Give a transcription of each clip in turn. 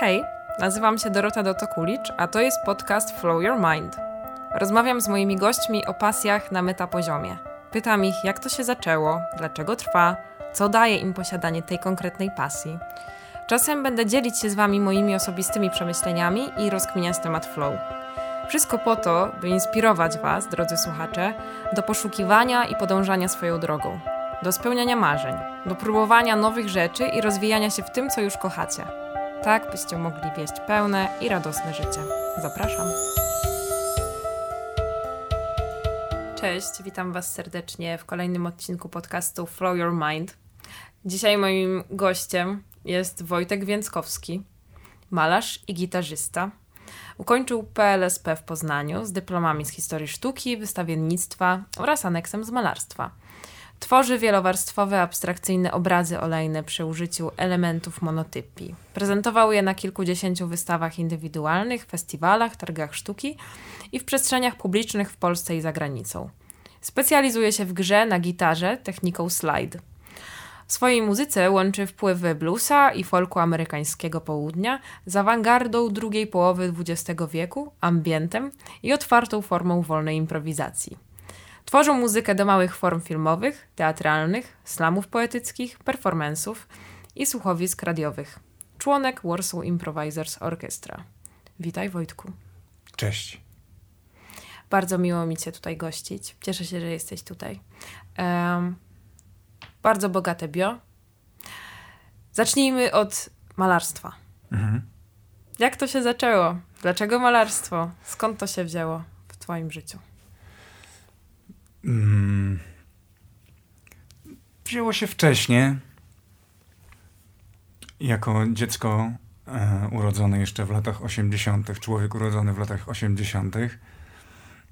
Hej, nazywam się Dorota Dotokulicz, a to jest podcast Flow Your Mind. Rozmawiam z moimi gośćmi o pasjach na metapoziomie. Pytam ich, jak to się zaczęło, dlaczego trwa, co daje im posiadanie tej konkretnej pasji. Czasem będę dzielić się z Wami moimi osobistymi przemyśleniami i rozkminiać temat flow. Wszystko po to, by inspirować Was, drodzy słuchacze, do poszukiwania i podążania swoją drogą, do spełniania marzeń, do próbowania nowych rzeczy i rozwijania się w tym, co już kochacie. Tak, byście mogli wieść pełne i radosne życie. Zapraszam. Cześć, witam Was serdecznie w kolejnym odcinku podcastu Flow Your Mind. Dzisiaj moim gościem jest Wojtek Więckowski, malarz i gitarzysta. Ukończył PLSP w Poznaniu z dyplomami z historii sztuki, wystawiennictwa oraz aneksem z malarstwa. Tworzy wielowarstwowe, abstrakcyjne obrazy olejne przy użyciu elementów monotypii. Prezentował je na kilkudziesięciu wystawach indywidualnych, festiwalach, targach sztuki i w przestrzeniach publicznych w Polsce i za granicą. Specjalizuje się w grze na gitarze techniką slide. W swojej muzyce łączy wpływy bluesa i folku amerykańskiego południa z awangardą drugiej połowy XX wieku, ambientem i otwartą formą wolnej improwizacji. Tworzą muzykę do małych form filmowych, teatralnych, slamów poetyckich, performansów i słuchowisk radiowych. Członek Warsaw Improvisers Orchestra. Witaj Wojtku. Cześć. Bardzo miło mi Cię tutaj gościć. Cieszę się, że jesteś tutaj. Um, bardzo bogate bio. Zacznijmy od malarstwa. Mhm. Jak to się zaczęło? Dlaczego malarstwo? Skąd to się wzięło w Twoim życiu? Hmm. Wzięło się wcześniej. Jako dziecko e, urodzone jeszcze w latach 80., człowiek urodzony w latach 80.,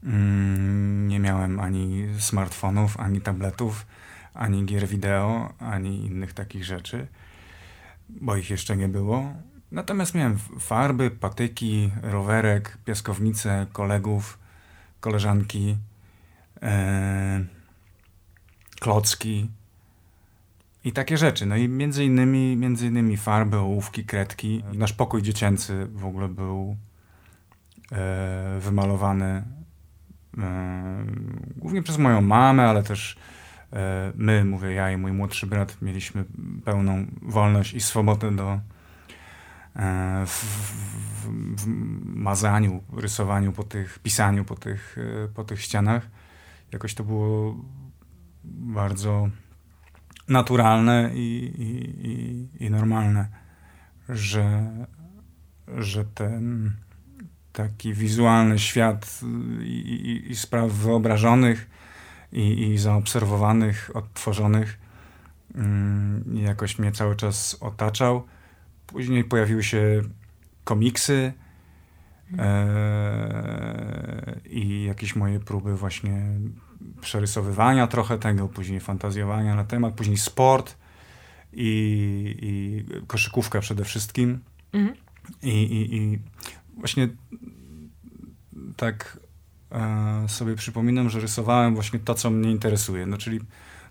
mm, nie miałem ani smartfonów, ani tabletów, ani gier wideo, ani innych takich rzeczy, bo ich jeszcze nie było. Natomiast miałem farby, patyki, rowerek, piaskownicę, kolegów, koleżanki klocki i takie rzeczy. No i między innymi, między innymi farby, ołówki, kredki. Nasz pokój dziecięcy w ogóle był e, wymalowany e, głównie przez moją mamę, ale też e, my, mówię ja i mój młodszy brat, mieliśmy pełną wolność i swobodę do e, w, w, w, mazaniu, rysowaniu po tych, pisaniu po tych, e, po tych ścianach jakoś to było bardzo naturalne i, i, i, normalne, że, że ten taki wizualny świat i, i spraw wyobrażonych i, zaobserwowanych, odtworzonych mm, jakoś mnie cały czas otaczał. Później pojawiły się komiksy, i jakieś moje próby właśnie przerysowywania trochę tego, później fantazjowania na temat, później sport i, i koszykówka przede wszystkim. Mhm. I, i, I, właśnie tak e, sobie przypominam, że rysowałem właśnie to, co mnie interesuje, no czyli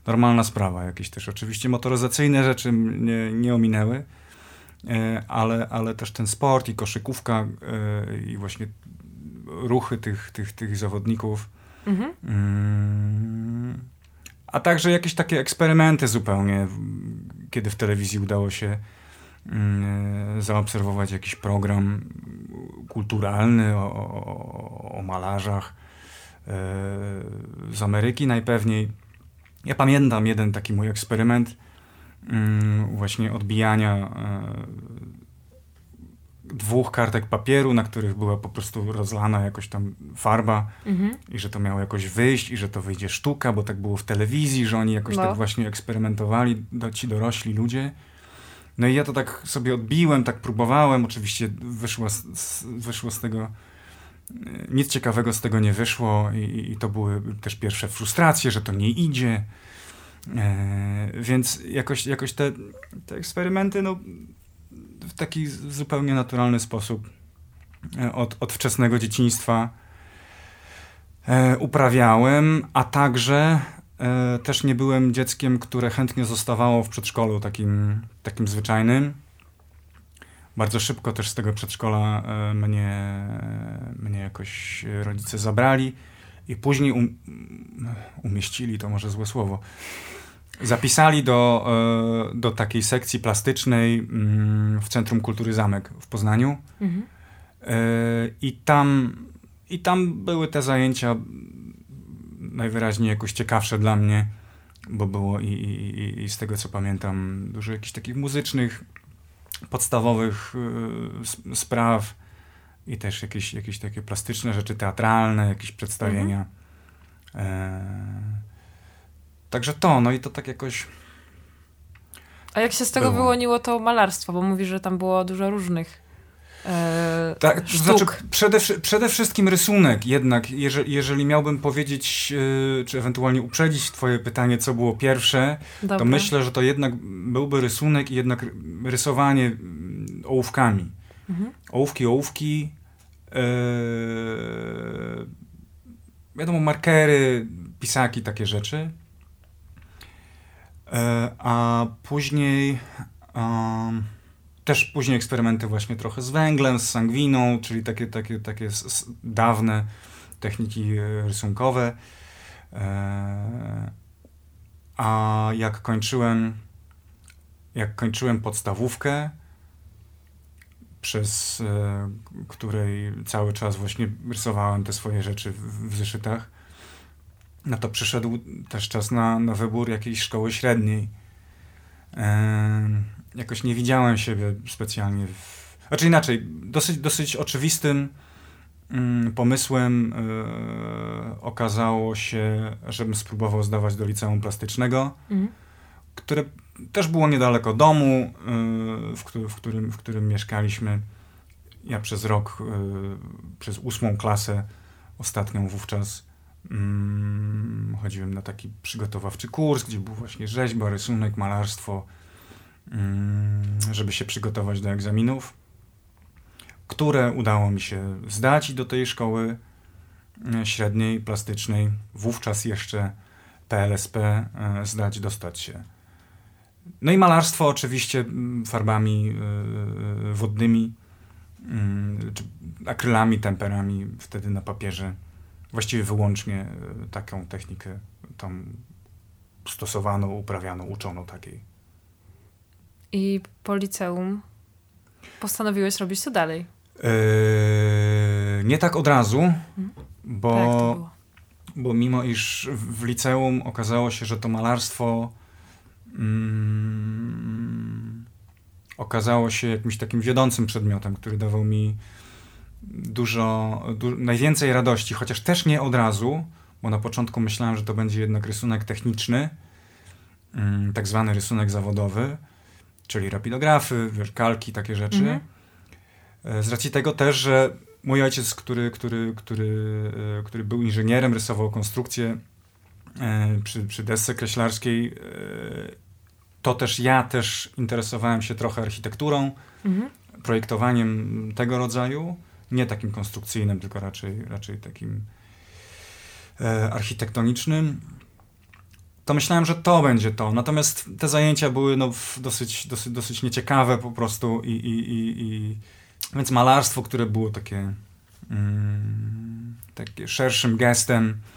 normalna sprawa, jakieś też oczywiście motoryzacyjne rzeczy mnie nie ominęły, E, ale, ale też ten sport i koszykówka e, i właśnie ruchy tych, tych, tych zawodników. Mhm. Mm, a także jakieś takie eksperymenty zupełnie, kiedy w telewizji udało się zaobserwować jakiś program kulturalny o, o, o malarzach e, z Ameryki najpewniej. Ja pamiętam jeden taki mój eksperyment, właśnie odbijania e, dwóch kartek papieru, na których była po prostu rozlana jakoś tam farba mhm. i że to miało jakoś wyjść i że to wyjdzie sztuka, bo tak było w telewizji, że oni jakoś no. tak właśnie eksperymentowali, do, ci dorośli ludzie. No i ja to tak sobie odbiłem, tak próbowałem, oczywiście wyszło z, wyszło z tego, e, nic ciekawego z tego nie wyszło i, i to były też pierwsze frustracje, że to nie idzie. E, więc jakoś, jakoś te, te eksperymenty no, w taki zupełnie naturalny sposób e, od, od wczesnego dzieciństwa e, uprawiałem, a także też nie byłem dzieckiem, które chętnie zostawało w przedszkolu takim, takim zwyczajnym. Bardzo szybko też z tego przedszkola mnie, mnie jakoś rodzice zabrali i później um, umieścili, to może złe słowo, zapisali do, e, do takiej sekcji plastycznej mm, w Centrum Kultury Zamek w Poznaniu. Mhm. E, I tam, I tam były te zajęcia najwyraźniej jakoś ciekawsze dla mnie, bo było i, i, i z tego co pamiętam dużo jakichś takich muzycznych, podstawowych y, spraw i też jakieś, jakieś takie plastyczne rzeczy teatralne, jakieś przedstawienia. Mhm. E, także to, no i to tak jakoś. A jak się z tego było. wyłoniło to malarstwo? Bo mówi, że tam było dużo różnych e, tak, to znaczy przede, przede wszystkim rysunek jednak, jeżeli, jeżeli miałbym powiedzieć, e, czy ewentualnie uprzedzić twoje pytanie, co było pierwsze, Dobra. to myślę, że to jednak byłby rysunek i jednak rysowanie mm, ołówkami. Mhm. Ołówki, ołówki, wiadomo, markery, pisaki, takie rzeczy. E, a później... Um, też później eksperymenty właśnie trochę z węglem, z sangwiną, czyli takie, takie, takie dawne techniki rysunkowe. A jak kończyłem, jak kończyłem podstawówkę, przez e, której cały czas właśnie rysowałem te swoje rzeczy w, w zeszytach, no to przyszedł też czas na, na wybór jakiejś szkoły średniej jakoś nie widziałem siebie specjalnie. W... Znaczy inaczej, dosyć, dosyć oczywistym mm, pomysłem yy, okazało się, żebym spróbował zdawać do liceum plastycznego, mhm. które też było niedaleko domu, yy, w, w, którym, w którym mieszkaliśmy. Ja przez rok, yy, przez ósmą klasę, ostatnią wówczas, mm, chodziłem na taki przygotowawczy kurs, gdzie był właśnie rzeźba, rysunek, malarstwo, Mm, żeby się przygotować do egzaminów, które udało mi się zdać i do tej szkoły e, średniej, plastycznej, wówczas jeszcze PLSP, zdać, dostać się. No i malarstwo oczywiście mm, farbami e, wodnymi, mm, czy akrylami, temperami, wtedy na papierze. Właściwie wyłącznie taką technikę tam stosowano, uprawiano, uczono takiej. I po liceum postanowiłeś robić to dalej? Yy, nie tak od razu, mhm. bo, tak bo mimo iż w liceum okazało się, że to malarstwo mm, okazało się jakimś takim wiodącym przedmiotem, który dawał mi dużo, du najwięcej radości, chociaż też nie od razu, bo na początku myślałem, że to będzie jednak rysunek techniczny, mm, tak zwany rysunek zawodowy, czyli rapidografy, wiesz, kalki, takie rzeczy. Mhm. E, z racji tego też, że mój ojciec, który, który, który, e, który był inżynierem, rysował konstrukcję e, przy, przy desce kreślarskiej, to też ja też interesowałem się trochę architekturą, mhm. projektowaniem tego rodzaju, nie takim konstrukcyjnym, tylko raczej, raczej takim architektonicznym to myślałem, że to będzie to. Natomiast te zajęcia były no, dosyć, dosyć, dosyć nieciekawe po prostu i, i, i, i... więc malarstwo, które było takie, mm, takie szerszym gestem, e,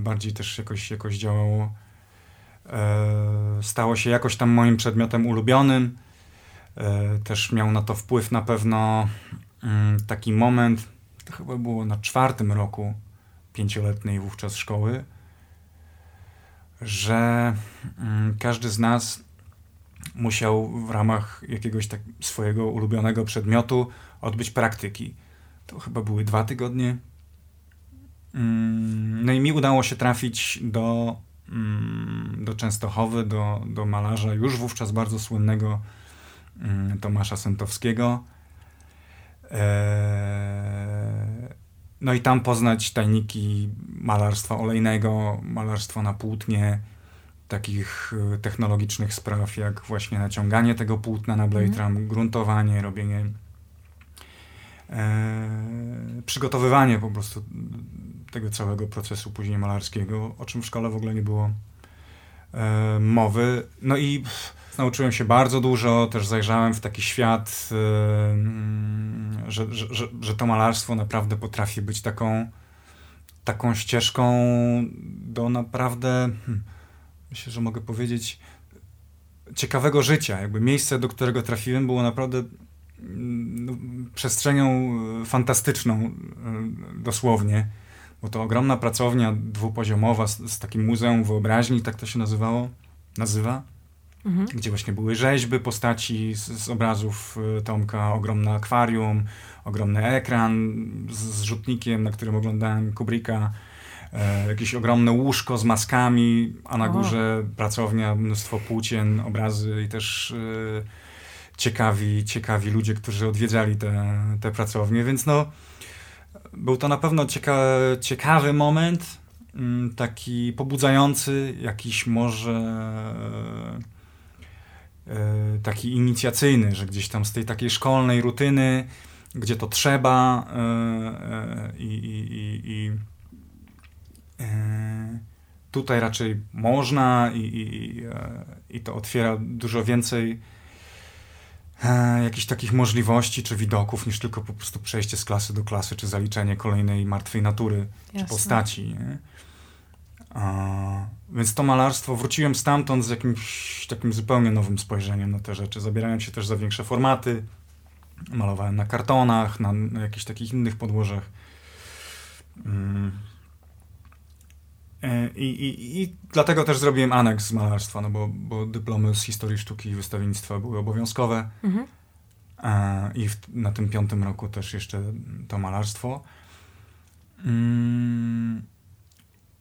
bardziej też jakoś, jakoś działało, e, stało się jakoś tam moim przedmiotem ulubionym. E, też miał na to wpływ na pewno mm, taki moment, to chyba było na czwartym roku pięcioletniej wówczas szkoły, że mm, każdy z nas musiał w ramach jakiegoś tak swojego ulubionego przedmiotu odbyć praktyki. To chyba były dwa tygodnie. Mm, no i mi udało się trafić do, mm, do Częstochowy, do, do malarza już wówczas bardzo słynnego Tomasza Sentowskiego. Eee, no i tam poznać tajniki malarstwa olejnego, malarstwa na płótnie, takich y, technologicznych spraw jak właśnie naciąganie tego płótna na blade mm. gruntowanie, robienie, e, przygotowywanie po prostu tego całego procesu później malarskiego, o czym w szkole w ogóle nie było e, mowy. No i pff, nauczyłem się bardzo dużo, też zajrzałem w taki świat, e, że, że, że, że to malarstwo naprawdę potrafi być taką, taką ścieżką do naprawdę, hmm, myślę, że mogę powiedzieć, ciekawego życia. Jakby miejsce, do którego trafiłem, było naprawdę przestrzenią fantastyczną, e, dosłownie. Bo to ogromna pracownia dwupoziomowa z, z takim muzeum wyobraźni, tak to się nazywało, nazywa. Mhm. Gdzie właśnie były rzeźby postaci z, z, obrazów e, Tomka, ogromne akwarium, ogromny ekran z, z rzutnikiem, na którym oglądałem Kubricka, e, jakieś ogromne łóżko z maskami, a na górze o. pracownia, mnóstwo płócien, obrazy i też e, ciekawi, ciekawi ludzie, którzy odwiedzali te, te pracownie, więc no był to na pewno cieka ciekawy moment, mm, taki pobudzający, jakiś może e, taki inicjacyjny, że gdzieś tam z tej takiej szkolnej rutyny, gdzie to trzeba e, e, i, i, i tutaj raczej można i, i, i to otwiera dużo więcej e, jakichś takich możliwości czy widoków, niż tylko po prostu przejście z klasy do klasy, czy zaliczenie kolejnej martwej natury, Jasne. czy postaci. A, więc to malarstwo, wróciłem stamtąd z jakimś takim zupełnie nowym spojrzeniem na te rzeczy. Zabierałem się też za większe formaty, malowałem na kartonach, na, na jakichś takich innych podłożach. Mm. E, I, i, I dlatego też zrobiłem aneks z malarstwa, no bo, bo dyplomy z historii sztuki i wystawiennictwa były obowiązkowe. Mhm. E, I w, na tym piątym roku też jeszcze to malarstwo. Mm,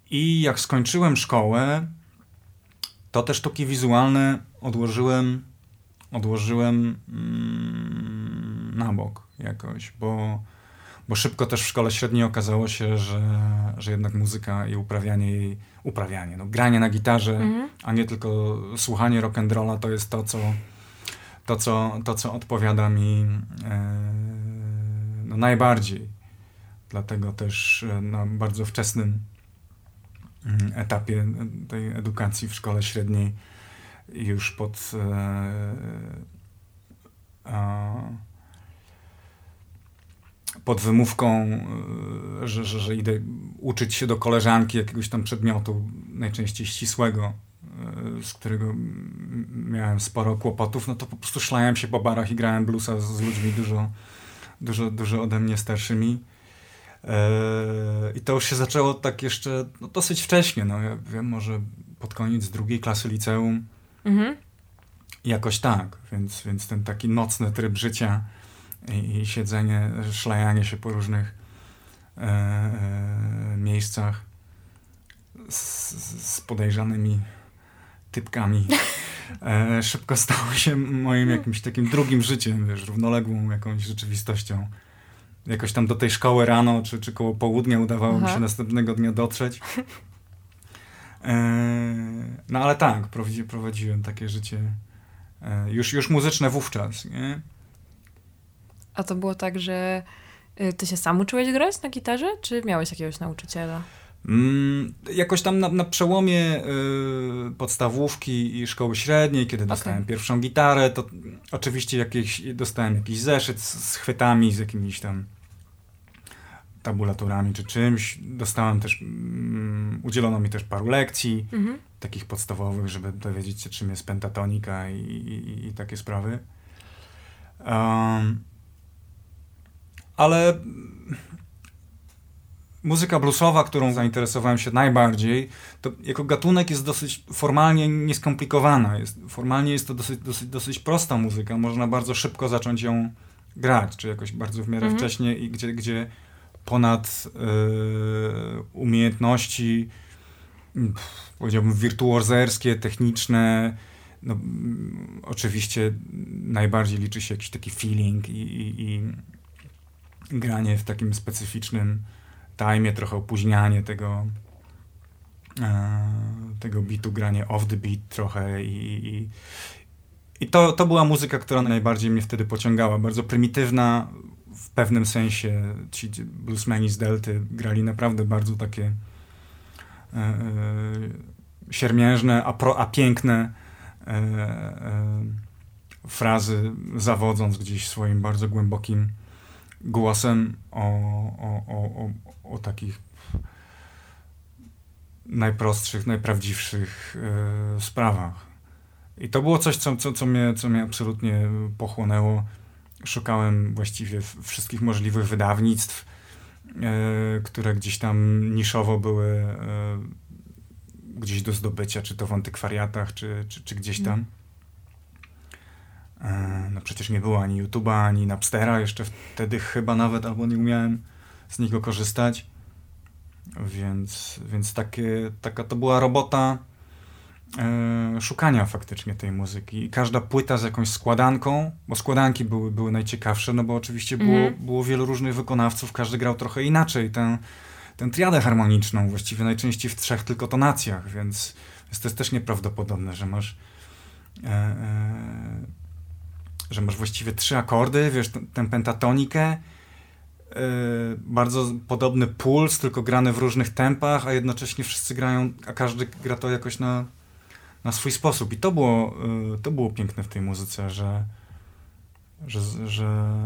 I jak skończyłem szkołę, to te sztuki wizualne odłożyłem, odłożyłem mm, na bok jakoś, bo bo szybko też w szkole średniej okazało się, że, że jednak muzyka i uprawianie jej, uprawianie, no, granie na gitarze, mhm. a nie tylko słuchanie rock'n'rolla to jest to, co, to, co, to, co odpowiada mi e, no, najbardziej. Dlatego też e, na bardzo wczesnym mm, etapie tej edukacji w szkole średniej już pod e, pod wymówką, e, że, że, że idę uczyć się do koleżanki jakiegoś tam przedmiotu, najczęściej ścisłego, e, z którego miałem sporo kłopotów, no to po prostu szlałem się po barach i grałem bluesa z, ludźmi dużo, dużo, dużo ode mnie starszymi. E, I to już się zaczęło tak jeszcze no, dosyć wcześnie, no ja wiem, może pod koniec drugiej klasy liceum. Mhm. Jakoś tak, więc, więc ten taki nocny tryb życia i, i siedzenie, szlajanie się po różnych e, e, miejscach z, z podejrzanymi typkami. E, szybko stało się moim jakimś takim drugim życiem, wiesz, równoległą jakąś rzeczywistością. Jakoś tam do tej szkoły rano, czy, czy koło południa udawało Aha. mi się następnego dnia dotrzeć. E, no ale tak, prowadzi, prowadziłem takie życie e, już, już muzyczne wówczas, nie? A to było tak, że y, ty się sam uczyłeś grać na gitarze, czy miałeś jakiegoś nauczyciela? Mm, jakoś tam na, na przełomie y, podstawówki i szkoły średniej, kiedy dostałem okay. pierwszą gitarę, to oczywiście jakieś, dostałem jakiś zeszyt z, z chwytami, z jakimiś tam tabulaturami czy czymś. Dostałem też, mm, udzielono mi też paru lekcji, mm -hmm. takich podstawowych, żeby dowiedzieć się, czym jest pentatonika i, i, i takie sprawy. Um, ale muzyka bluesowa, którą zainteresowałem się najbardziej, to jako gatunek jest dosyć formalnie nieskomplikowana. Jest, formalnie jest to dosyć, dosyć, dosyć prosta muzyka. Można bardzo szybko zacząć ją grać, czy jakoś bardzo w miarę mhm. wcześnie i gdzie, gdzie ponad yy, umiejętności pff, powiedziałbym wirtuozerskie, techniczne, no, oczywiście najbardziej liczy się jakiś taki feeling i, i, i granie w takim specyficznym time, trochę opóźnianie tego e, tego bitu, granie off the beat trochę i, i, i to, to była muzyka, która najbardziej mnie wtedy pociągała. Bardzo prymitywna w pewnym sensie. Ci bluesmeni z Delty grali naprawdę bardzo takie e, e siermiężne, a, pro, a piękne e, e, frazy, zawodząc gdzieś swoim bardzo głębokim głosem o, o, o, o, o takich najprostszych, najprawdziwszych e, sprawach. I to było coś, co, co, co, mnie, co mnie absolutnie pochłonęło. Szukałem właściwie wszystkich możliwych wydawnictw, e, które gdzieś tam niszowo były e, gdzieś do zdobycia, czy to w antykwariatach, czy, czy, czy gdzieś tam. E, no przecież nie było ani YouTube'a, ani Napstera, jeszcze wtedy chyba nawet, albo nie umiałem z niego korzystać. Więc, więc takie, taka to była robota e, szukania faktycznie tej muzyki. I każda płyta z jakąś składanką, bo składanki były, były najciekawsze, no bo oczywiście było, mm. było wielu różnych wykonawców, każdy grał trochę inaczej. Tę, tę triadę harmoniczną, właściwie najczęściej w trzech tylko tonacjach, więc, więc to jest też nieprawdopodobne, że masz e, e, że masz właściwie trzy akordy, wiesz, tę pentatonikę, yy, bardzo podobny puls, tylko grany w różnych tempach, a jednocześnie wszyscy grają, a każdy gra to jakoś na, na swój sposób. I to było, yy, to było piękne w tej muzyce, że, że, że,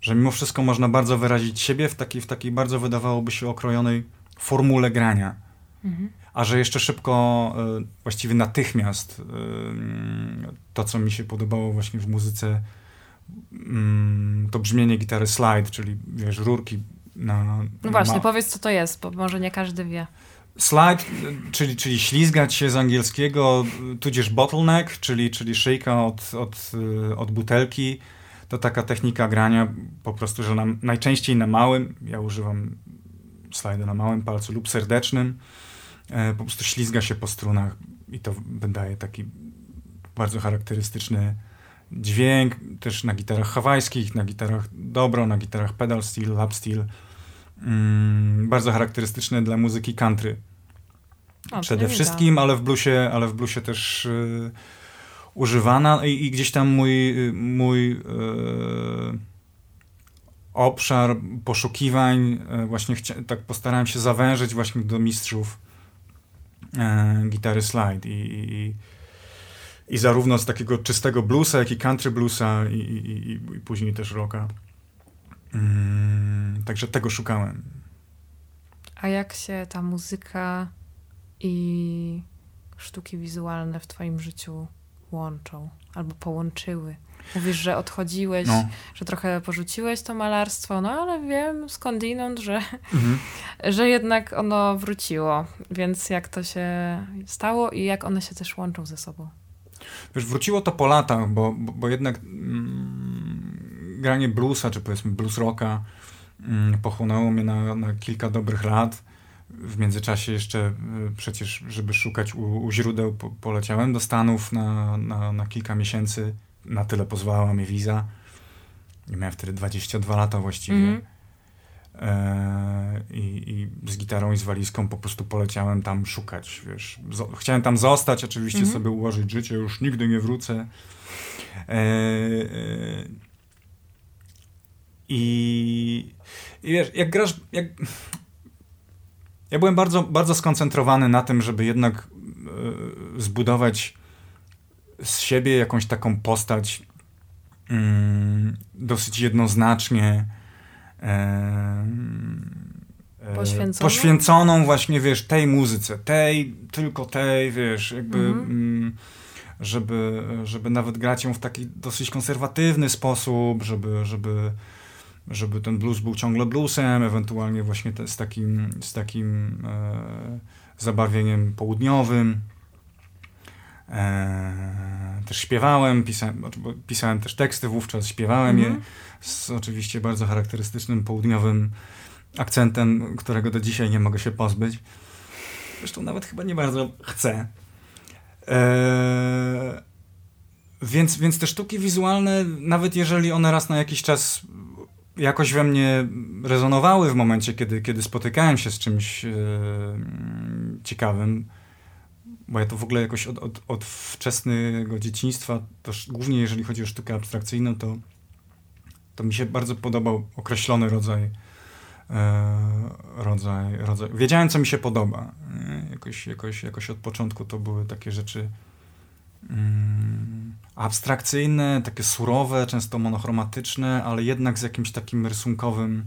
że mimo wszystko można bardzo wyrazić siebie w takiej, w takiej bardzo wydawałoby się okrojonej formule grania. Mhm a że jeszcze szybko, e, właściwie natychmiast, e, to co mi się podobało właśnie w muzyce, mm, to brzmienie gitary slide, czyli wiesz, rurki na... No właśnie, ma... powiedz co to jest, bo może nie każdy wie. Slide, czyli, czyli ślizgać się z angielskiego, tudzież bottleneck, czyli, czyli szyjka od, od, e, od butelki. To taka technika grania po prostu, że na, najczęściej na małym, ja używam slajda na małym palcu lub serdecznym, E, po prostu ślizga się po strunach i to wydaje taki bardzo charakterystyczny dźwięk, też na gitarach hawajskich, na gitarach dobro, na gitarach pedal steel, lap steel. Mm, bardzo charakterystyczne dla muzyki country. O, Przede wszystkim, ale w bluesie, ale w bluesie też y, używana I, i, gdzieś tam mój, y, mój y, obszar poszukiwań właśnie tak postarałem się zawężyć właśnie do mistrzów e, gitary slide i, i, i, zarówno z takiego czystego bluesa, jak i country bluesa i, i, i później też rocka. Mm, także tego szukałem. A jak się ta muzyka i sztuki wizualne w twoim życiu łączą albo połączyły? Mówisz, że odchodziłeś, no. że trochę porzuciłeś to malarstwo, no ale wiem skądinąd, że, mhm. że jednak ono wróciło. Więc jak to się stało i jak one się też łączą ze sobą? Wiesz, wróciło to po latach, bo, bo, bo jednak mm, granie bluesa, czy powiedzmy blues rocka mm, pochłonęło mnie na, na kilka dobrych lat. W międzyczasie jeszcze y, przecież, żeby szukać u, u źródeł, po, poleciałem do Stanów na, na, na kilka miesięcy na tyle pozwalała mi wiza. Miałem wtedy 22 lata właściwie. Mm. I, I z gitarą i z walizką po prostu poleciałem tam szukać, wiesz. chciałem tam zostać, oczywiście mm -hmm. sobie ułożyć życie, już nigdy nie wrócę. E, e, i, I wiesz, jak grasz, jak... Ja byłem bardzo, bardzo skoncentrowany na tym, żeby jednak zbudować z siebie jakąś taką postać mm, dosyć jednoznacznie e, poświęconą? poświęconą właśnie, wiesz, tej muzyce, tej, tylko tej, wiesz, jakby... Mhm. Mm, żeby, żeby nawet grać ją w taki dosyć konserwatywny sposób, żeby, żeby, żeby ten blues był ciągle bluesem, ewentualnie właśnie te, z takim, z takim e, zabawieniem południowym. E, też śpiewałem, pisałem, pisałem też teksty wówczas, śpiewałem je mhm. z oczywiście bardzo charakterystycznym południowym akcentem, którego do dzisiaj nie mogę się pozbyć. Zresztą nawet chyba nie bardzo chcę. E, więc, więc te sztuki wizualne, nawet jeżeli one raz na jakiś czas jakoś we mnie rezonowały w momencie, kiedy, kiedy spotykałem się z czymś e, ciekawym, bo ja to w ogóle jakoś od, od, od wczesnego dzieciństwa, to głównie jeżeli chodzi o sztukę abstrakcyjną, to, to mi się bardzo podobał określony rodzaj rodzaj, rodzaj. Wiedziałem, co mi się podoba. Jakoś, jakoś, jakoś od początku to były takie rzeczy mm, abstrakcyjne, takie surowe, często monochromatyczne, ale jednak z jakimś takim rysunkowym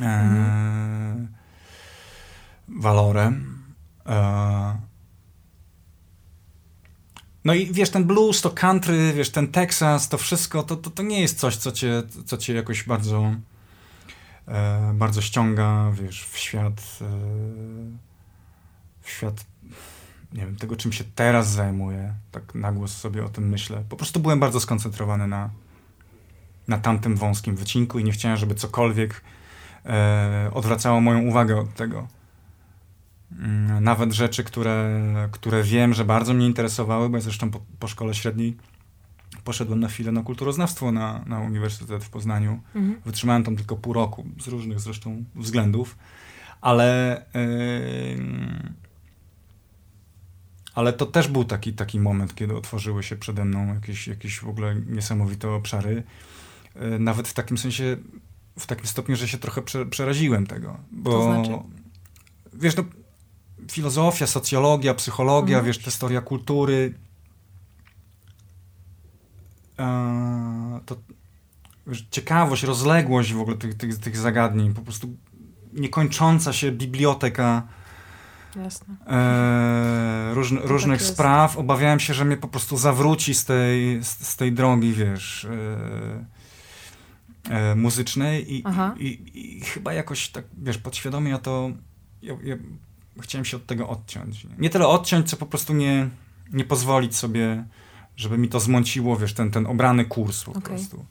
e, mhm. walorem. E, no i wiesz, ten blues, to country, wiesz, ten Texas, to wszystko, to, to, to nie jest coś, co cię, co cię jakoś bardzo e, bardzo ściąga, wiesz, w świat e, w świat nie wiem, tego czym się teraz zajmuję, tak na głos sobie o tym myślę. Po prostu byłem bardzo skoncentrowany na, na tamtym wąskim wycinku i nie chciałem, żeby cokolwiek e, odwracało moją uwagę od tego. Mm, nawet rzeczy, które, które wiem, że bardzo mnie interesowały, bo ja zresztą po, po szkole średniej poszedłem na chwilę na kulturoznawstwo na, na Uniwersytet w Poznaniu. Mhm. Wytrzymałem tam tylko pół roku, z różnych zresztą względów, ale, yy, ale to też był taki, taki moment, kiedy otworzyły się przede mną jakieś, jakieś w ogóle niesamowite obszary. Yy, nawet w takim sensie, w takim stopniu, że się trochę prze, przeraziłem tego. Bo, to znaczy? Wiesz, no, filozofia, socjologia, psychologia, mhm. wiesz, historia kultury, E, to ciekawość, rozległość w ogóle tych, tych, tych zagadnień, po prostu niekończąca się biblioteka. E, róż, różnych tak spraw. Obawiałem się, że mnie po prostu zawróci z tej, z, z tej drogi, wiesz, e, e, muzycznej i, i, i, chyba jakoś tak, wiesz, podświadomie ja to ja, ja chciałem się od tego odciąć. Nie tyle odciąć, co po prostu nie, nie pozwolić sobie żeby mi to zmąciło, wiesz, ten, ten obrany kurs po okay. prostu.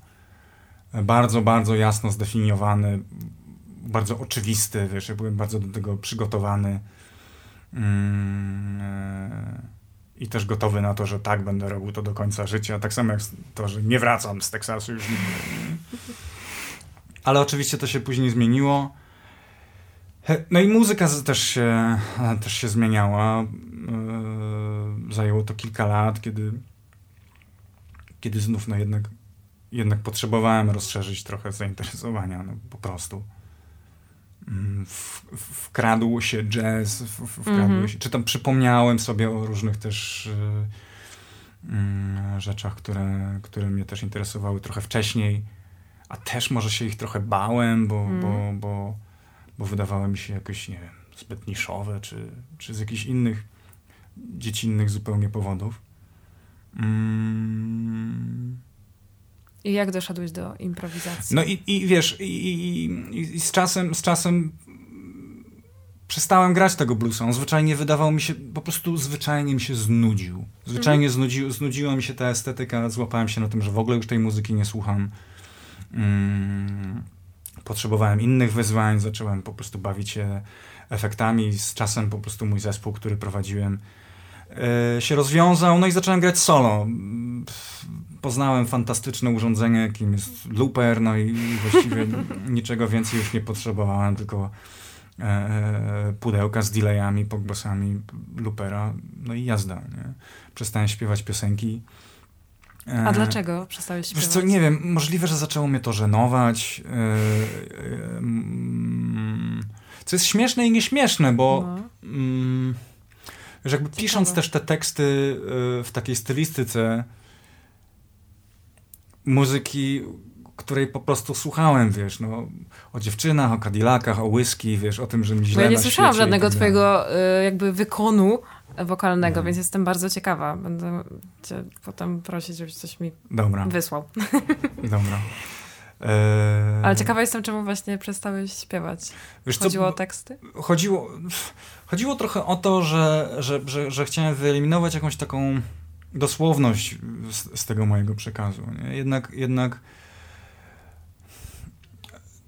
Bardzo, bardzo jasno zdefiniowany, bardzo oczywisty, wiesz, ja byłem bardzo do tego przygotowany. Mm, e, I też gotowy na to, że tak będę robił to do końca życia. Tak samo jak to, że nie wracam z Teksasu już nigdy. Ale oczywiście to się później zmieniło. No i muzyka też się, też się zmieniała. E, zajęło to kilka lat, kiedy kiedy znów no jednak, jednak potrzebowałem rozszerzyć trochę zainteresowania, no po prostu. Mm, w, wkradł się jazz, w, wkradł mm -hmm. się, czy tam przypomniałem sobie o różnych też y, y, rzeczach, które, które mnie też interesowały trochę wcześniej, a też może się ich trochę bałem, bo, mm. bo, bo, bo wydawały mi się jakoś, nie wiem, zbyt niszowe, czy, czy z jakichś innych dziecinnych zupełnie powodów. Mm. I jak doszedłeś do improwizacji? No i, i wiesz, i, i, i, z, czasem, z czasem przestałem grać tego bluesa. On zwyczajnie wydawał mi się, po prostu zwyczajnie mi się znudził. Zwyczajnie mhm. znudził, znudziła mi się ta estetyka, złapałem się na tym, że w ogóle już tej muzyki nie słucham. Mm, potrzebowałem innych wyzwań, zacząłem po prostu bawić się efektami. Z czasem po prostu mój zespół, który prowadziłem, E, się rozwiązał, no i zacząłem grać solo. Poznałem fantastyczne urządzenie, jakim jest looper, no i właściwie niczego więcej już nie potrzebowałem, tylko e, e, pudełka z delayami, pogbosami loopera, no i jazda. Nie? Przestałem śpiewać piosenki. A dlaczego przestałeś śpiewać? Wiesz co, nie wiem, możliwe, że zaczęło mnie to żenować. Co jest śmieszne i nieśmieszne, bo... No. Mm, że jakby Ciekawe. pisząc też te teksty w takiej stylistyce muzyki, której po prostu słuchałem, wiesz, no, o dziewczynach, o Cadillacach, o whisky, wiesz, o tym, że mi źle Bo ja nie słyszałam żadnego tak twojego y, jakby wykonu wokalnego, mhm. więc jestem bardzo ciekawa. Będę cię potem prosić, żebyś coś mi Dobra. wysłał. Dobra. Eee... Ale ciekawa jestem, czemu właśnie przestałeś śpiewać. Wiesz chodziło co, o teksty? Chodziło, chodziło trochę o to, że, że, że, że chciałem wyeliminować jakąś taką dosłowność z, z tego mojego przekazu. Nie? Jednak, jednak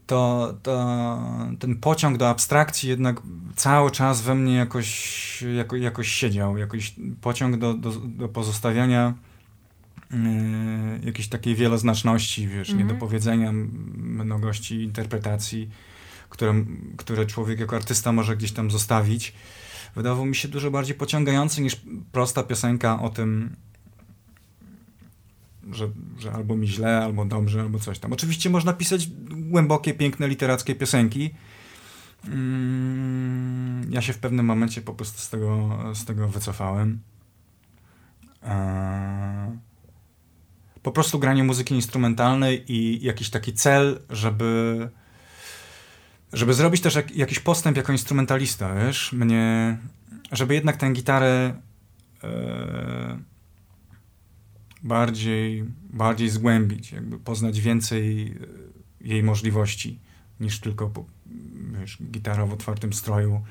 to, to, ten pociąg do abstrakcji jednak cały czas we mnie jakoś, jako, jakoś siedział. Jakoś pociąg do, do, do pozostawiania yy, jakiejś takiej wieloznaczności, wiesz, mm -hmm. niedopowiedzenia, mnogości interpretacji, które, które człowiek jako artysta może gdzieś tam zostawić, wydawał mi się dużo bardziej pociągający niż prosta piosenka o tym, że, że albo mi źle, albo dobrze, albo coś tam. Oczywiście można pisać głębokie, piękne, literackie piosenki. Mm, ja się w pewnym momencie po prostu z tego, z tego wycofałem. E, po prostu granie muzyki instrumentalnej i jakiś taki cel, żeby żeby zrobić też jak, jakiś postęp jako instrumentalista, wiesz, mnie, żeby jednak tę gitarę e, bardziej, bardziej zgłębić, jakby poznać więcej e, jej możliwości niż tylko wiesz, gitara w otwartym stroju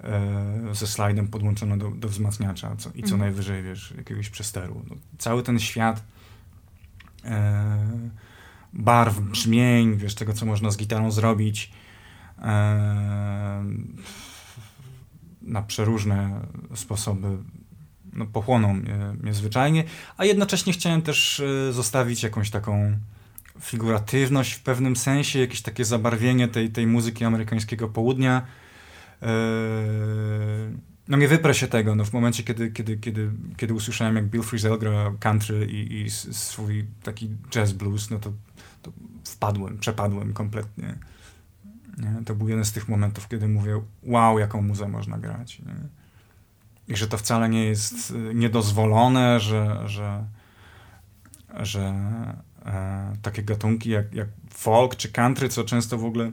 e, ze slajdem podłączona do, do wzmacniacza co, i co mhm. najwyżej, wiesz, jakiegoś przesteru. No, cały ten świat e, barw, brzmień, wiesz, tego, co można z gitarą zrobić e, na przeróżne sposoby no, pochłoną mnie, mnie zwyczajnie, a jednocześnie chciałem też e, zostawić jakąś taką figuratywność w pewnym sensie, jakieś takie zabarwienie tej, tej muzyki amerykańskiego południa. E, no nie wyprę się tego, no w momencie, kiedy, kiedy, kiedy, kiedy usłyszałem, jak Bill Frisell gra country i, i swój taki jazz blues, no to, to wpadłem, przepadłem kompletnie. Nie? To był jeden z tych momentów, kiedy mówię, wow, jaką muzę można grać. Nie? I że to wcale nie jest y, niedozwolone, że, że, że e, takie gatunki jak, jak folk czy country, co często w ogóle